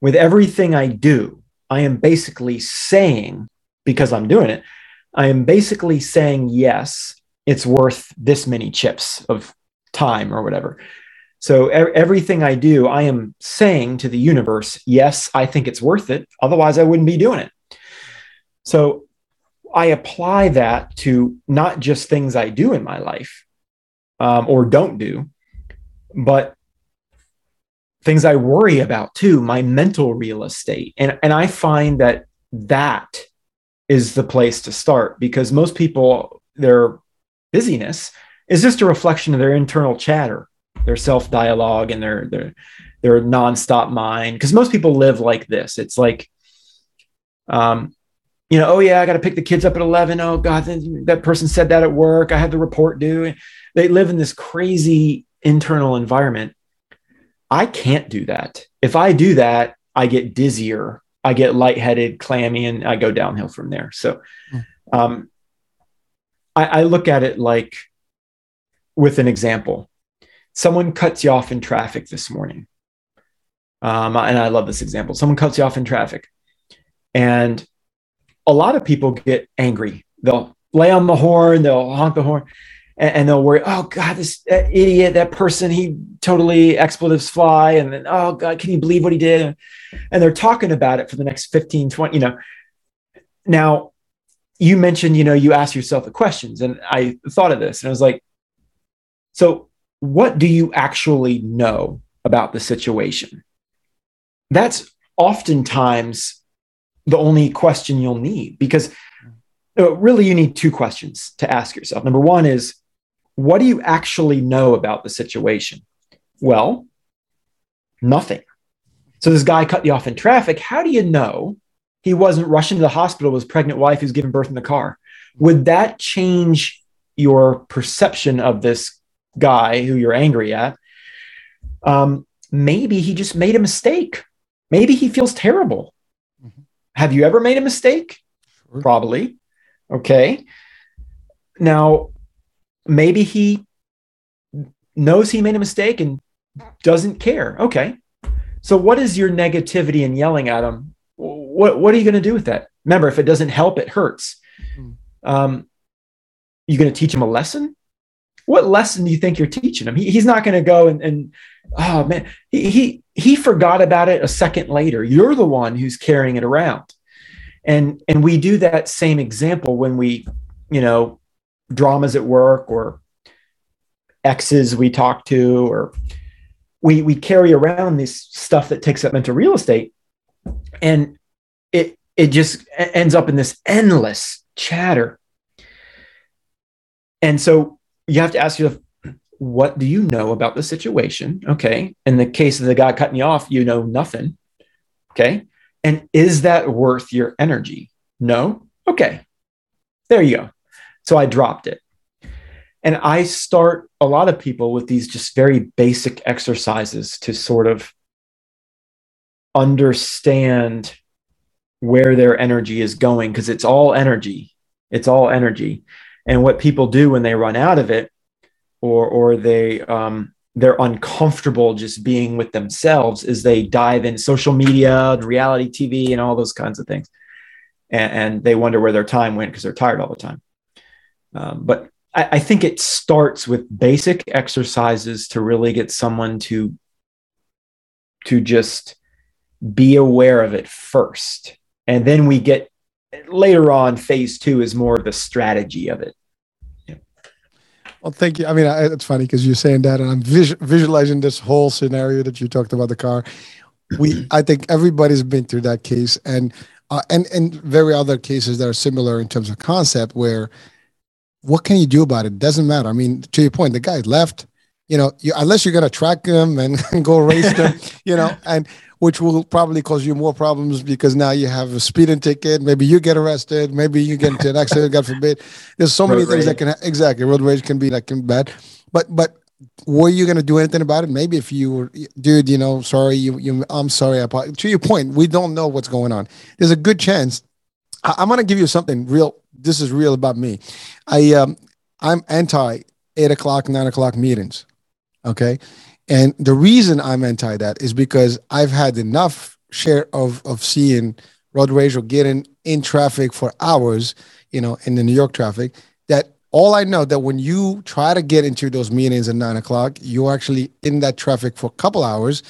C: With everything I do, I am basically saying, because I'm doing it, I am basically saying, yes, it's worth this many chips of time or whatever. So er- everything I do, I am saying to the universe, yes, I think it's worth it. Otherwise, I wouldn't be doing it. So I apply that to not just things I do in my life um, or don't do, but things I worry about too, my mental real estate. And, and I find that that is the place to start because most people, their busyness is just a reflection of their internal chatter, their self dialogue and their, their, their nonstop mind. Because most people live like this. It's like, um, you know, oh yeah, I got to pick the kids up at 11. Oh God, that person said that at work. I had the report due. They live in this crazy internal environment I can't do that. If I do that, I get dizzier, I get lightheaded, clammy, and I go downhill from there. So hmm. um, I, I look at it like with an example. Someone cuts you off in traffic this morning. Um, and I love this example. Someone cuts you off in traffic. And a lot of people get angry. They'll lay on the horn, they'll honk the horn and, and they'll worry, oh God, this idiot, that person, he totally expletives fly. And then, oh God, can you believe what he did? And they're talking about it for the next 15, 20, you know. Now, you mentioned, you know, you ask yourself the questions, and I thought of this and I was like, so what do you actually know about the situation? That's oftentimes the only question you'll need because uh, really you need two questions to ask yourself. Number one is, what do you actually know about the situation? Well, nothing. So this guy cut you off in traffic. How do you know he wasn't rushing to the hospital with his pregnant wife who's giving birth in the car? Would that change your perception of this guy who you're angry at? Um, maybe he just made a mistake. Maybe he feels terrible. Mm-hmm. Have you ever made a mistake? Sure. Probably. Okay. Now, maybe he knows he made a mistake and doesn't care. Okay. So, what is your negativity and yelling at him? What, what are you going to do with that? Remember, if it doesn't help, it hurts. Mm-hmm. Um, you going to teach him a lesson? What lesson do you think you're teaching him? He, he's not going to go and, and oh man, he, he he forgot about it a second later. You're the one who's carrying it around, and and we do that same example when we, you know, dramas at work or exes we talk to or we we carry around this stuff that takes up mental real estate and it it just ends up in this endless chatter and so you have to ask yourself what do you know about the situation? Okay. In the case of the guy cutting you off you know nothing. Okay. And is that worth your energy? No. Okay. There you go. So i dropped it. And I start a lot of people with these just very basic exercises to sort of understand where their energy is going because it's all energy. It's all energy. And what people do when they run out of it or or they um, they're uncomfortable just being with themselves is they dive in social media, reality TV, and all those kinds of things. And, and they wonder where their time went because they're tired all the time. Um, but I, I think it starts with basic exercises to really get someone to to just be aware of it first. And then we get later on, phase two is more of the strategy of it.
B: Well, thank you. I mean, I, it's funny because you're saying that, and I'm vis- visualizing this whole scenario that you talked about the car. We, I think everybody's been through that case, and uh, and and very other cases that are similar in terms of concept, where what can you do about it? Doesn't matter. I mean, to your point, the guy left. You know, you, unless you're gonna track him and, and go race him, you know, and which will probably cause you more problems because now you have a speeding ticket. Maybe you get arrested. Maybe you get into an accident. God forbid. There's so road many things that can ha- exactly road rage can be like can bad. But but were you going to do anything about it? Maybe if you were, dude, you know, sorry, you, you, I'm sorry. I, to your point, we don't know what's going on. There's a good chance. I, I'm going to give you something real this is real about me. I um I'm anti eight o'clock, nine o'clock meetings. Okay. And the reason I'm anti that is because I've had enough share of of seeing road rage or getting in traffic for hours, you know, in the New York traffic, that all I know that when you try to get into those meetings at nine o'clock, you're actually in that traffic for a couple hours.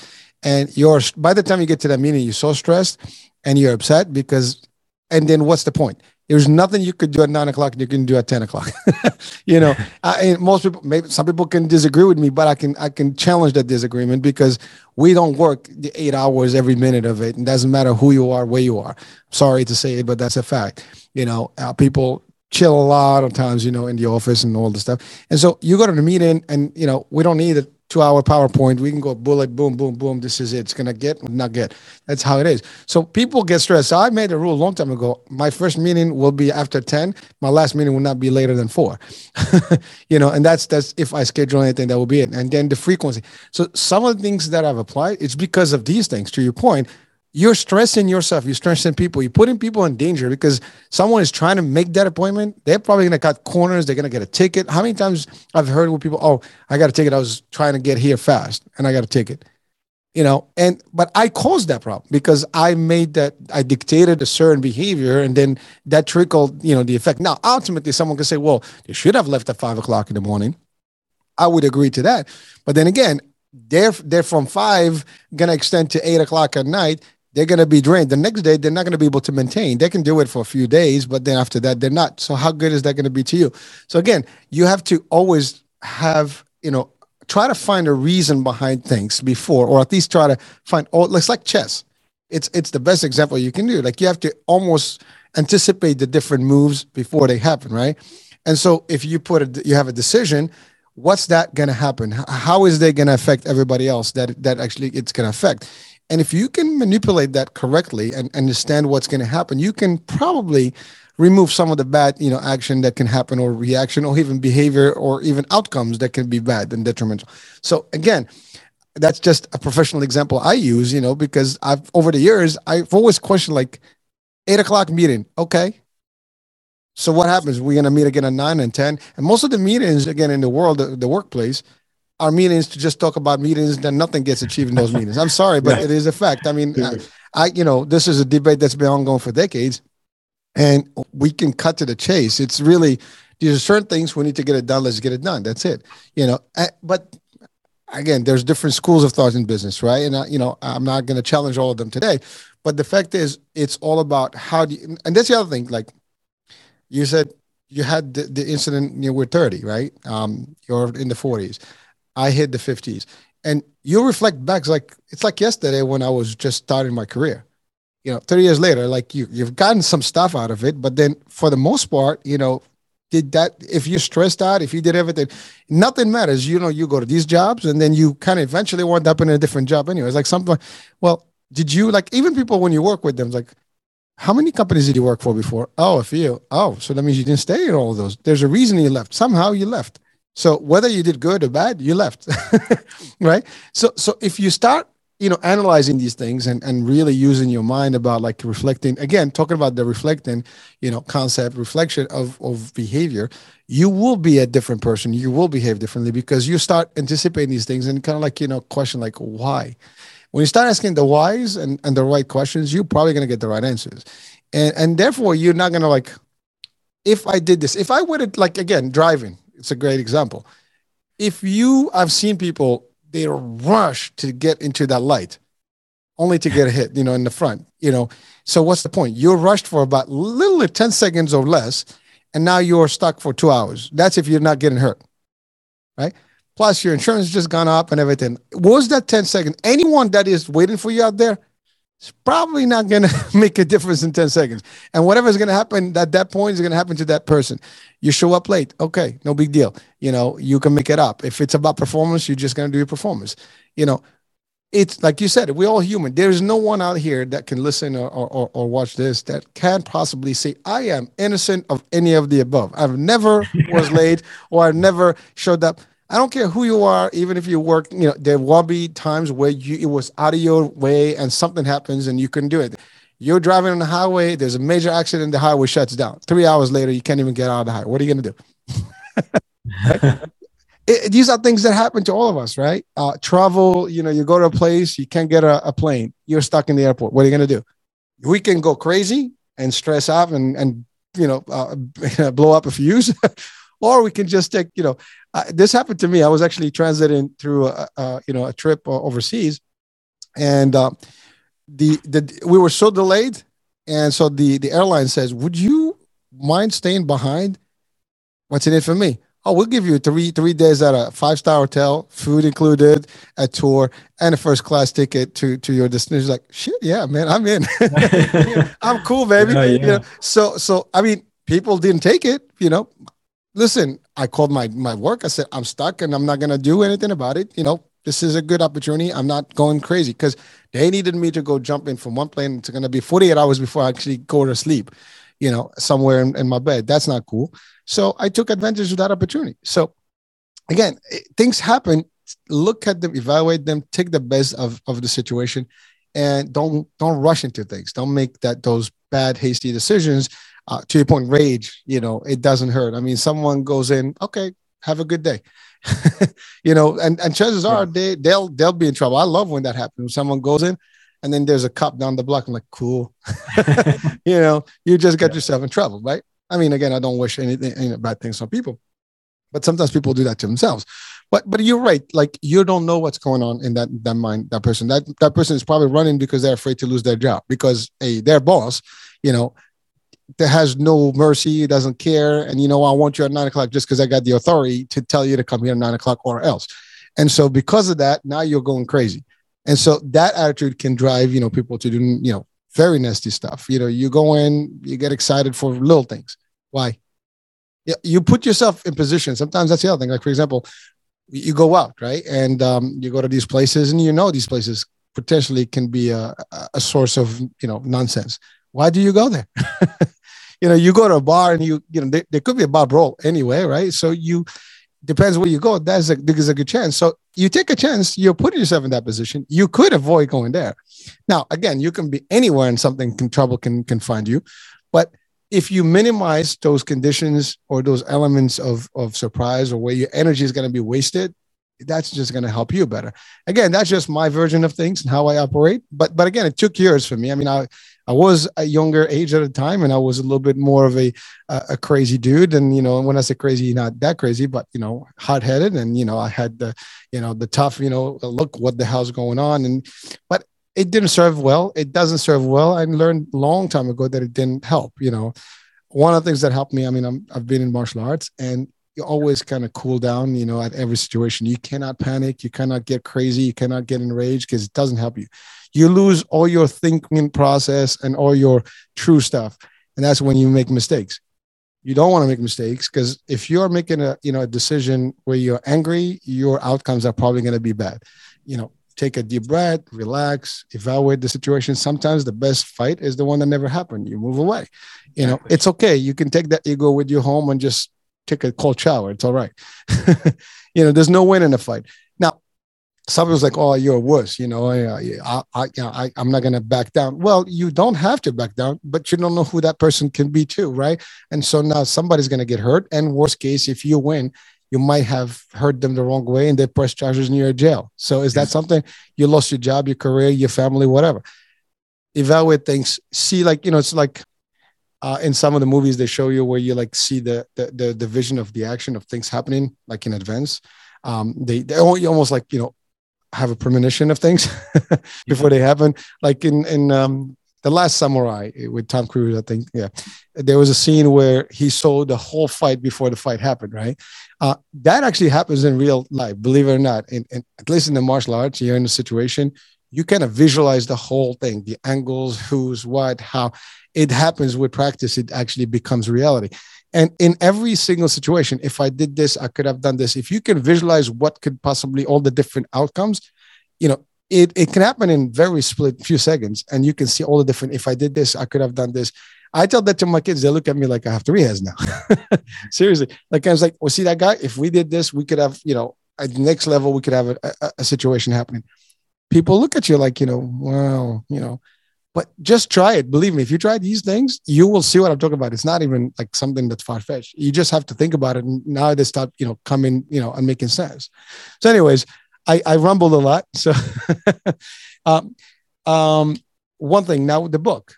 B: And you're by the time you get to that meeting, you're so stressed and you're upset because and then what's the point? There's nothing you could do at nine o'clock you can do at ten o'clock. you know, I, most people, maybe some people can disagree with me, but I can I can challenge that disagreement because we don't work the eight hours every minute of it. It doesn't matter who you are, where you are. Sorry to say it, but that's a fact. You know, uh, people chill a lot of times, you know, in the office and all the stuff. And so you go to the meeting, and you know, we don't need it two hour PowerPoint. We can go bullet, boom, boom, boom. This is it. It's going to get, not get. That's how it is. So people get stressed. I made a rule a long time ago. My first meeting will be after 10. My last meeting will not be later than four. you know, and that's, that's if I schedule anything, that will be it. And then the frequency. So some of the things that I've applied, it's because of these things to your point you're stressing yourself, you're stressing people, you're putting people in danger because someone is trying to make that appointment. They're probably gonna cut corners, they're gonna get a ticket. How many times I've heard with people, oh, I got a ticket, I was trying to get here fast and I got a ticket. You know, and but I caused that problem because I made that I dictated a certain behavior and then that trickled, you know, the effect. Now, ultimately, someone can say, well, you should have left at five o'clock in the morning. I would agree to that. But then again, they're they're from five gonna extend to eight o'clock at night they're going to be drained. The next day, they're not going to be able to maintain. They can do it for a few days, but then after that, they're not. So how good is that going to be to you? So again, you have to always have, you know, try to find a reason behind things before, or at least try to find, oh, it's like chess. It's, it's the best example you can do. Like you have to almost anticipate the different moves before they happen, right? And so if you put a, you have a decision, what's that going to happen? How is that going to affect everybody else that that actually it's going to affect? And if you can manipulate that correctly and understand what's going to happen, you can probably remove some of the bad, you know, action that can happen or reaction or even behavior or even outcomes that can be bad and detrimental. So again, that's just a professional example I use, you know, because I've over the years I've always questioned like eight o'clock meeting. Okay. So what happens? We're gonna meet again at nine and ten. And most of the meetings, again, in the world, the, the workplace, are meetings to just talk about meetings, then nothing gets achieved in those meetings. I'm sorry, but it is a fact. I mean, I, I, you know, this is a debate that's been ongoing for decades, and we can cut to the chase. It's really these are certain things we need to get it done. Let's get it done. That's it. You know, but again, there's different schools of thought in business, right? And I, you know, I'm not going to challenge all of them today, but the fact is, it's all about how do you, and that's the other thing. Like you said, you had the, the incident you were 30, right? Um, you're in the 40s. I hit the 50s. And you reflect back, it's like it's like yesterday when I was just starting my career. You know, 30 years later, like you you've gotten some stuff out of it, but then for the most part, you know, did that if you stressed out, if you did everything, nothing matters. You know, you go to these jobs and then you kind of eventually wind up in a different job anyway. It's like something well, did you like even people when you work with them, like how many companies did you work for before? Oh, a few. Oh, so that means you didn't stay in all those. There's a reason you left. Somehow you left. So whether you did good or bad, you left. right? So so if you start, you know, analyzing these things and, and really using your mind about like reflecting, again, talking about the reflecting, you know, concept, reflection of, of behavior, you will be a different person. You will behave differently because you start anticipating these things and kind of like, you know, question like why? When you start asking the whys and, and the right questions, you're probably going to get the right answers. And, and therefore, you're not going to like, if I did this, if I would have, like, again, driving, it's a great example. If you, I've seen people, they rush to get into that light only to get hit, you know, in the front, you know. So what's the point? You're rushed for about literally 10 seconds or less, and now you're stuck for two hours. That's if you're not getting hurt, right? Plus, your insurance just gone up and everything. Was that 10 seconds? Anyone that is waiting for you out there, it's probably not going to make a difference in 10 seconds. And whatever is going to happen at that point is going to happen to that person. You show up late. Okay, no big deal. You know, you can make it up. If it's about performance, you're just going to do your performance. You know, it's like you said, we're all human. There's no one out here that can listen or, or, or watch this that can possibly say, I am innocent of any of the above. I've never was late or I've never showed up. I don't care who you are, even if you work, you know, there will be times where you it was out of your way and something happens and you couldn't do it. You're driving on the highway, there's a major accident, the highway shuts down. Three hours later, you can't even get out of the highway. What are you gonna do? it, these are things that happen to all of us, right? Uh, travel, you know, you go to a place, you can't get a, a plane, you're stuck in the airport. What are you gonna do? We can go crazy and stress out and and you know uh, blow up a fuse, or we can just take you know uh, this happened to me. I was actually transiting through a, a you know a trip overseas, and uh, the the we were so delayed, and so the the airline says, "Would you mind staying behind? What's in it for me?" Oh, we'll give you three three days at a five star hotel, food included, a tour, and a first class ticket to to your destination. Like shit, yeah, man, I'm in. I'm cool, baby. Yeah, yeah. You know, so so I mean, people didn't take it. You know, listen, I called my my work. I said I'm stuck and I'm not gonna do anything about it. You know, this is a good opportunity. I'm not going crazy because they needed me to go jump in from one plane. It's gonna be 48 hours before I actually go to sleep. You know, somewhere in, in my bed. That's not cool. So I took advantage of that opportunity. So again, things happen. Look at them, evaluate them, take the best of, of the situation, and don't don't rush into things. Don't make that those bad hasty decisions uh, to your point, rage, you know, it doesn't hurt. I mean, someone goes in, okay, have a good day. you know, and, and chances are they they'll they'll be in trouble. I love when that happens. When someone goes in and then there's a cop down the block. I'm like, cool. you know, you just got yeah. yourself in trouble, right? I mean, again, I don't wish anything any bad things on people, but sometimes people do that to themselves. But but you're right. Like you don't know what's going on in that that mind, that person. That that person is probably running because they're afraid to lose their job because a their boss, you know, that has no mercy, doesn't care, and you know, I want you at nine o'clock just because I got the authority to tell you to come here at nine o'clock or else. And so because of that, now you're going crazy. And so that attitude can drive, you know, people to do, you know, very nasty stuff. You know, you go in, you get excited for little things. Why? you put yourself in position. Sometimes that's the other thing. Like for example, you go out right, and um, you go to these places, and you know these places potentially can be a, a source of you know nonsense. Why do you go there? you know, you go to a bar and you you know there, could be a bar brawl anyway, right? So you depends where you go. That's a there's a good chance. So you take a chance. You're putting yourself in that position. You could avoid going there. Now, again, you can be anywhere and something can trouble can can find you, but if you minimize those conditions or those elements of, of surprise or where your energy is going to be wasted, that's just going to help you better. Again, that's just my version of things and how I operate. But but again, it took years for me. I mean, I I was a younger age at the time, and I was a little bit more of a a crazy dude. And you know, when I say crazy, not that crazy, but you know, hot headed. And you know, I had the you know the tough you know look what the hell's going on. And but it didn't serve well. It doesn't serve well. I learned a long time ago that it didn't help. You know, one of the things that helped me. I mean, I'm, I've been in martial arts, and you always kind of cool down. You know, at every situation, you cannot panic. You cannot get crazy. You cannot get enraged because it doesn't help you. You lose all your thinking process and all your true stuff, and that's when you make mistakes. You don't want to make mistakes because if you're making a you know a decision where you're angry, your outcomes are probably going to be bad. You know, take a deep breath, relax, evaluate the situation. Sometimes the best fight is the one that never happened. You move away. You know, it's okay. You can take that ego with you home and just take a cold shower. It's all right. you know, there's no win in a fight. Now, some people's like, "Oh, you're worse," you know. I, I, I, I I'm not gonna back down. Well, you don't have to back down, but you don't know who that person can be too, right? And so now somebody's gonna get hurt. And worst case, if you win, you might have hurt them the wrong way and they press charges and you're jail. So is that something you lost your job, your career, your family, whatever? Evaluate things. See, like you know, it's like uh, in some of the movies they show you where you like see the the the, the vision of the action of things happening like in advance. Um, they they almost like you know have a premonition of things before they happen. Like in in um, the Last Samurai with Tom Cruise, I think. Yeah, there was a scene where he saw the whole fight before the fight happened. Right, uh, that actually happens in real life. Believe it or not, in, in, at least in the martial arts, you're in a situation you kind of visualize the whole thing, the angles, who's what, how. It happens with practice. It actually becomes reality. And in every single situation, if I did this, I could have done this. If you can visualize what could possibly all the different outcomes, you know, it, it can happen in very split few seconds and you can see all the different if i did this i could have done this. I tell that to my kids. They look at me like i have three heads now. Seriously. Like i was like well see that guy? If we did this we could have you know at the next level we could have a, a, a situation happening. People look at you like you know well you know but just try it believe me if you try these things you will see what i'm talking about it's not even like something that's far-fetched you just have to think about it and now they start you know coming you know and making sense so anyways I, I rumbled a lot. So, um, um, one thing now with the book.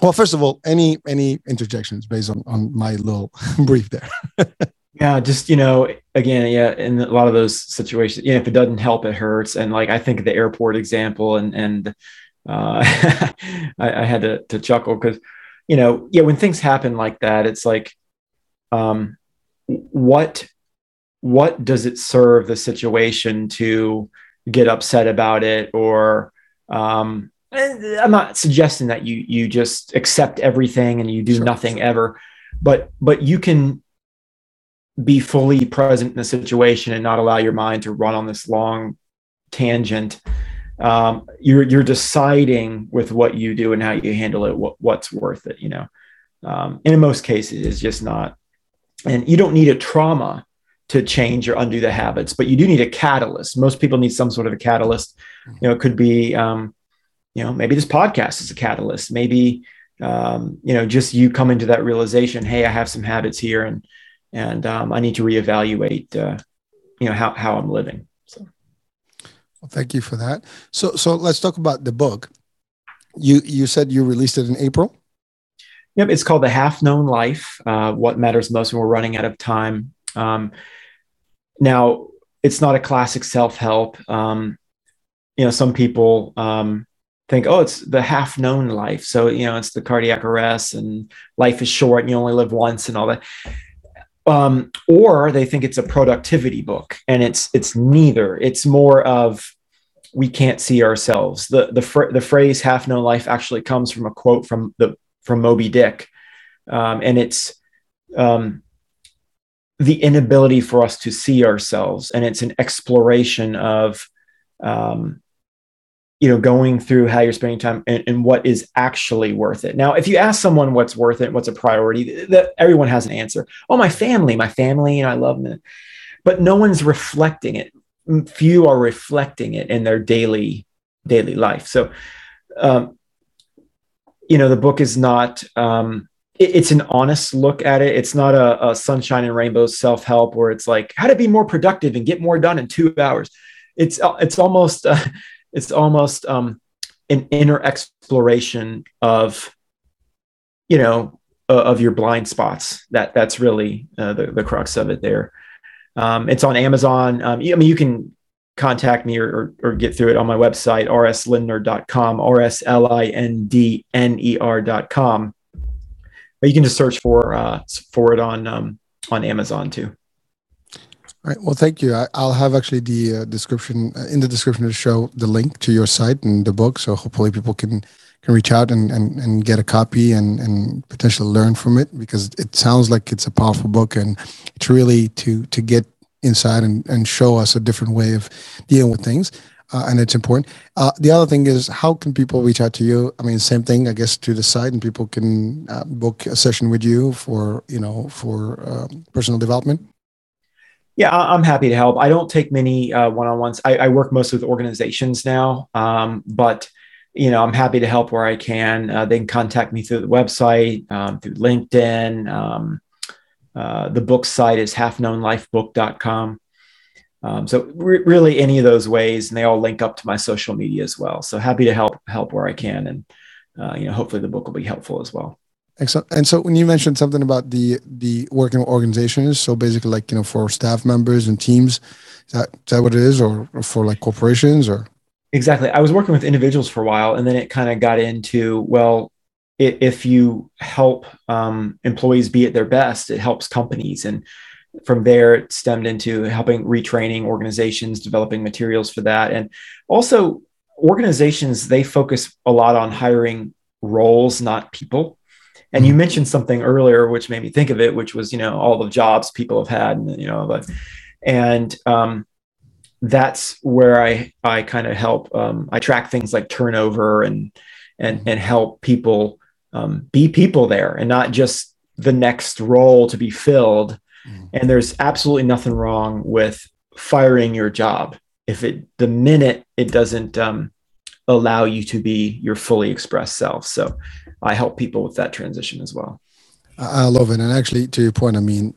B: Well, first of all, any any interjections based on on my little brief there.
C: yeah, just you know, again, yeah, in a lot of those situations, yeah, if it doesn't help, it hurts. And like I think the airport example, and and uh, I, I had to to chuckle because you know, yeah, when things happen like that, it's like, um, what what does it serve the situation to get upset about it or um, i'm not suggesting that you you just accept everything and you do sure, nothing sure. ever but but you can be fully present in the situation and not allow your mind to run on this long tangent um, you're you're deciding with what you do and how you handle it what, what's worth it you know um, and in most cases it's just not and you don't need a trauma to change or undo the habits, but you do need a catalyst. Most people need some sort of a catalyst. You know, it could be, um, you know, maybe this podcast is a catalyst. Maybe, um, you know, just you come into that realization, hey, I have some habits here, and and um, I need to reevaluate, uh, you know, how how I'm living. So,
B: well, thank you for that. So so let's talk about the book. You you said you released it in April.
C: Yep, it's called The Half Known Life. Uh, what matters most when we're running out of time. Um, now, it's not a classic self help. Um, you know, some people um, think, oh, it's the half known life. So, you know, it's the cardiac arrest and life is short and you only live once and all that. Um, or they think it's a productivity book and it's it's neither. It's more of we can't see ourselves. The the fr- the phrase half known life actually comes from a quote from the from Moby Dick. Um, and it's um, the inability for us to see ourselves, and it's an exploration of, um, you know, going through how you're spending time and, and, what is actually worth it. Now, if you ask someone what's worth it, what's a priority, that everyone has an answer. Oh, my family, my family, you know, I love them, but no one's reflecting it. Few are reflecting it in their daily daily life. So, um, you know, the book is not. Um, it's an honest look at it. It's not a, a sunshine and rainbows self help where it's like how to be more productive and get more done in two hours. It's it's almost uh, it's almost um, an inner exploration of you know uh, of your blind spots. That that's really uh, the the crux of it. There, um, it's on Amazon. Um, I mean, you can contact me or, or, or, get through it on my website, rslindner.com, R-S-L-I-N-D-N-E-R.com you can just search for uh, for it on um, on Amazon too.
B: All right. Well, thank you. I, will have actually the uh, description uh, in the description the show the link to your site and the book, so hopefully people can can reach out and and, and get a copy and and potentially learn from it because it sounds like it's a powerful book and it's really to to get inside and, and show us a different way of dealing with things uh, and it's important. Uh, the other thing is, how can people reach out to you? I mean, same thing, I guess, to the site, and people can uh, book a session with you for you know for um, personal development.
C: Yeah, I'm happy to help. I don't take many uh, one-on-ones. I, I, work mostly with organizations now, um, but you know, I'm happy to help where I can. Uh, they can contact me through the website, um, through LinkedIn. Um, uh, the book site is halfknownlifebook.com. Um, so re- really any of those ways, and they all link up to my social media as well. So happy to help help where I can, and uh, you know hopefully the book will be helpful as well.
B: Excellent. And so when you mentioned something about the the working organizations, so basically like you know for staff members and teams, is that is that what it is, or, or for like corporations, or
C: exactly? I was working with individuals for a while, and then it kind of got into well, if you help um, employees be at their best, it helps companies and from there it stemmed into helping retraining organizations developing materials for that and also organizations they focus a lot on hiring roles not people and you mm-hmm. mentioned something earlier which made me think of it which was you know all the jobs people have had and you know but and um, that's where i i kind of help um, i track things like turnover and and and help people um, be people there and not just the next role to be filled Mm. And there's absolutely nothing wrong with firing your job if it the minute it doesn't um, allow you to be your fully expressed self. So I help people with that transition as well.
B: I love it. And actually, to your point, I mean,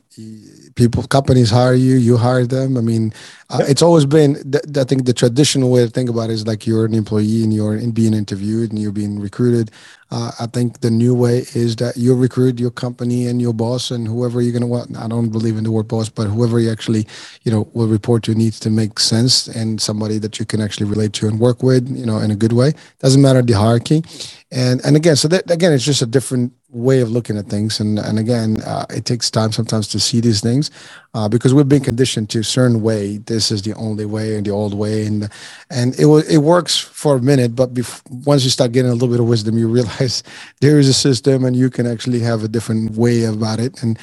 B: people, companies hire you, you hire them. I mean, uh, it's always been, th- I think the traditional way to think about it is like you're an employee and you're in being interviewed and you're being recruited. Uh, I think the new way is that you recruit your company and your boss and whoever you're going to want. I don't believe in the word boss, but whoever you actually, you know, will report to needs to make sense and somebody that you can actually relate to and work with, you know, in a good way. Doesn't matter the hierarchy. And, and again, so that, again, it's just a different way of looking at things. And, and again, uh, it takes time sometimes to see these things uh, because we've been conditioned to a certain way. This is the only way and the old way. And, and it, it works for a minute, but bef- once you start getting a little bit of wisdom, you realize there is a system and you can actually have a different way about it. And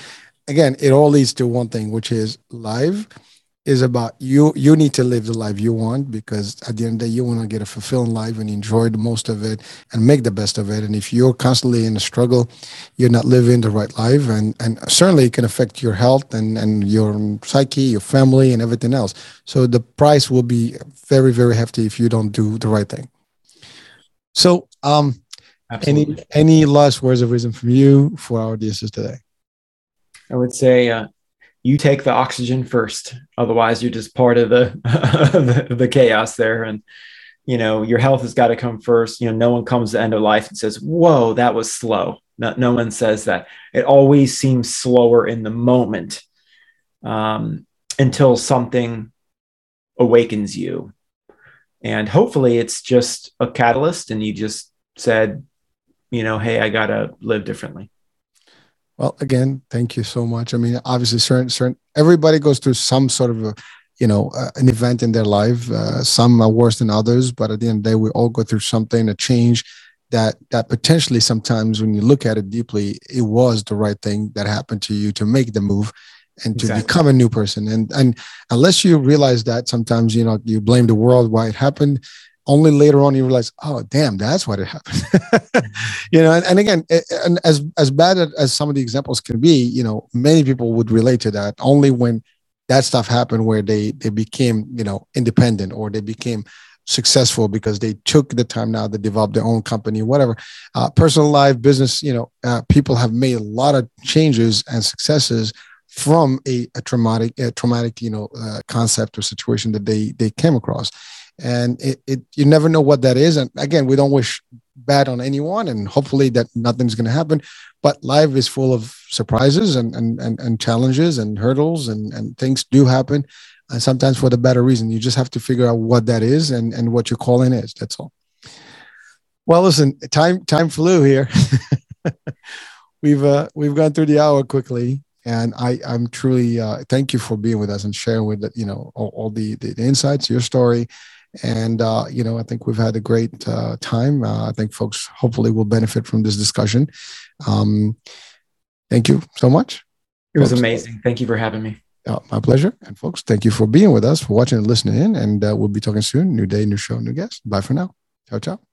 B: again, it all leads to one thing, which is live is about you you need to live the life you want because at the end of the day you want to get a fulfilling life and enjoy the most of it and make the best of it. And if you're constantly in a struggle you're not living the right life and and certainly it can affect your health and and your psyche your family and everything else. So the price will be very very hefty if you don't do the right thing. So um Absolutely. any any last words of wisdom from you for our audiences today?
C: I would say uh, you take the oxygen first. Otherwise you're just part of the, the, the chaos there. And you know your health has got to come first. You know no one comes to the end of life and says whoa that was slow. No, no one says that. It always seems slower in the moment um, until something awakens you. And hopefully it's just a catalyst and you just said you know hey i gotta live differently
B: well, again, thank you so much. I mean, obviously, certain, certain everybody goes through some sort of a, you know, uh, an event in their life. Uh, some are worse than others, but at the end of the day, we all go through something, a change that that potentially sometimes, when you look at it deeply, it was the right thing that happened to you to make the move. and to exactly. become a new person. And and unless you realize that, sometimes you know you blame the world why it happened. Only later on you realize, oh damn, that's what it happened. you know, and, and again, and as as bad as some of the examples can be, you know, many people would relate to that only when that stuff happened where they they became you know independent or they became successful because they took the time now to develop their own company whatever uh, personal life business you know uh, people have made a lot of changes and successes from a, a traumatic a traumatic you know uh, concept or situation that they they came across and it, it you never know what that is. And again we don't wish bad on anyone and hopefully that nothing's going to happen. But life is full of surprises and and and, and challenges and hurdles and and things do happen and sometimes for the better reason. You just have to figure out what that is and and what your calling is that's all. Well listen time time flew here. We've uh we've gone through the hour quickly and I, I'm truly uh, thank you for being with us and sharing with you know all, all the, the, the insights, your story, and uh, you know I think we've had a great uh, time. Uh, I think folks hopefully will benefit from this discussion. Um, thank you so much.
C: It was folks. amazing. Thank you for having me.
B: my pleasure. And folks, thank you for being with us, for watching and listening in. And uh, we'll be talking soon. New day, new show, new guest. Bye for now. Ciao, ciao.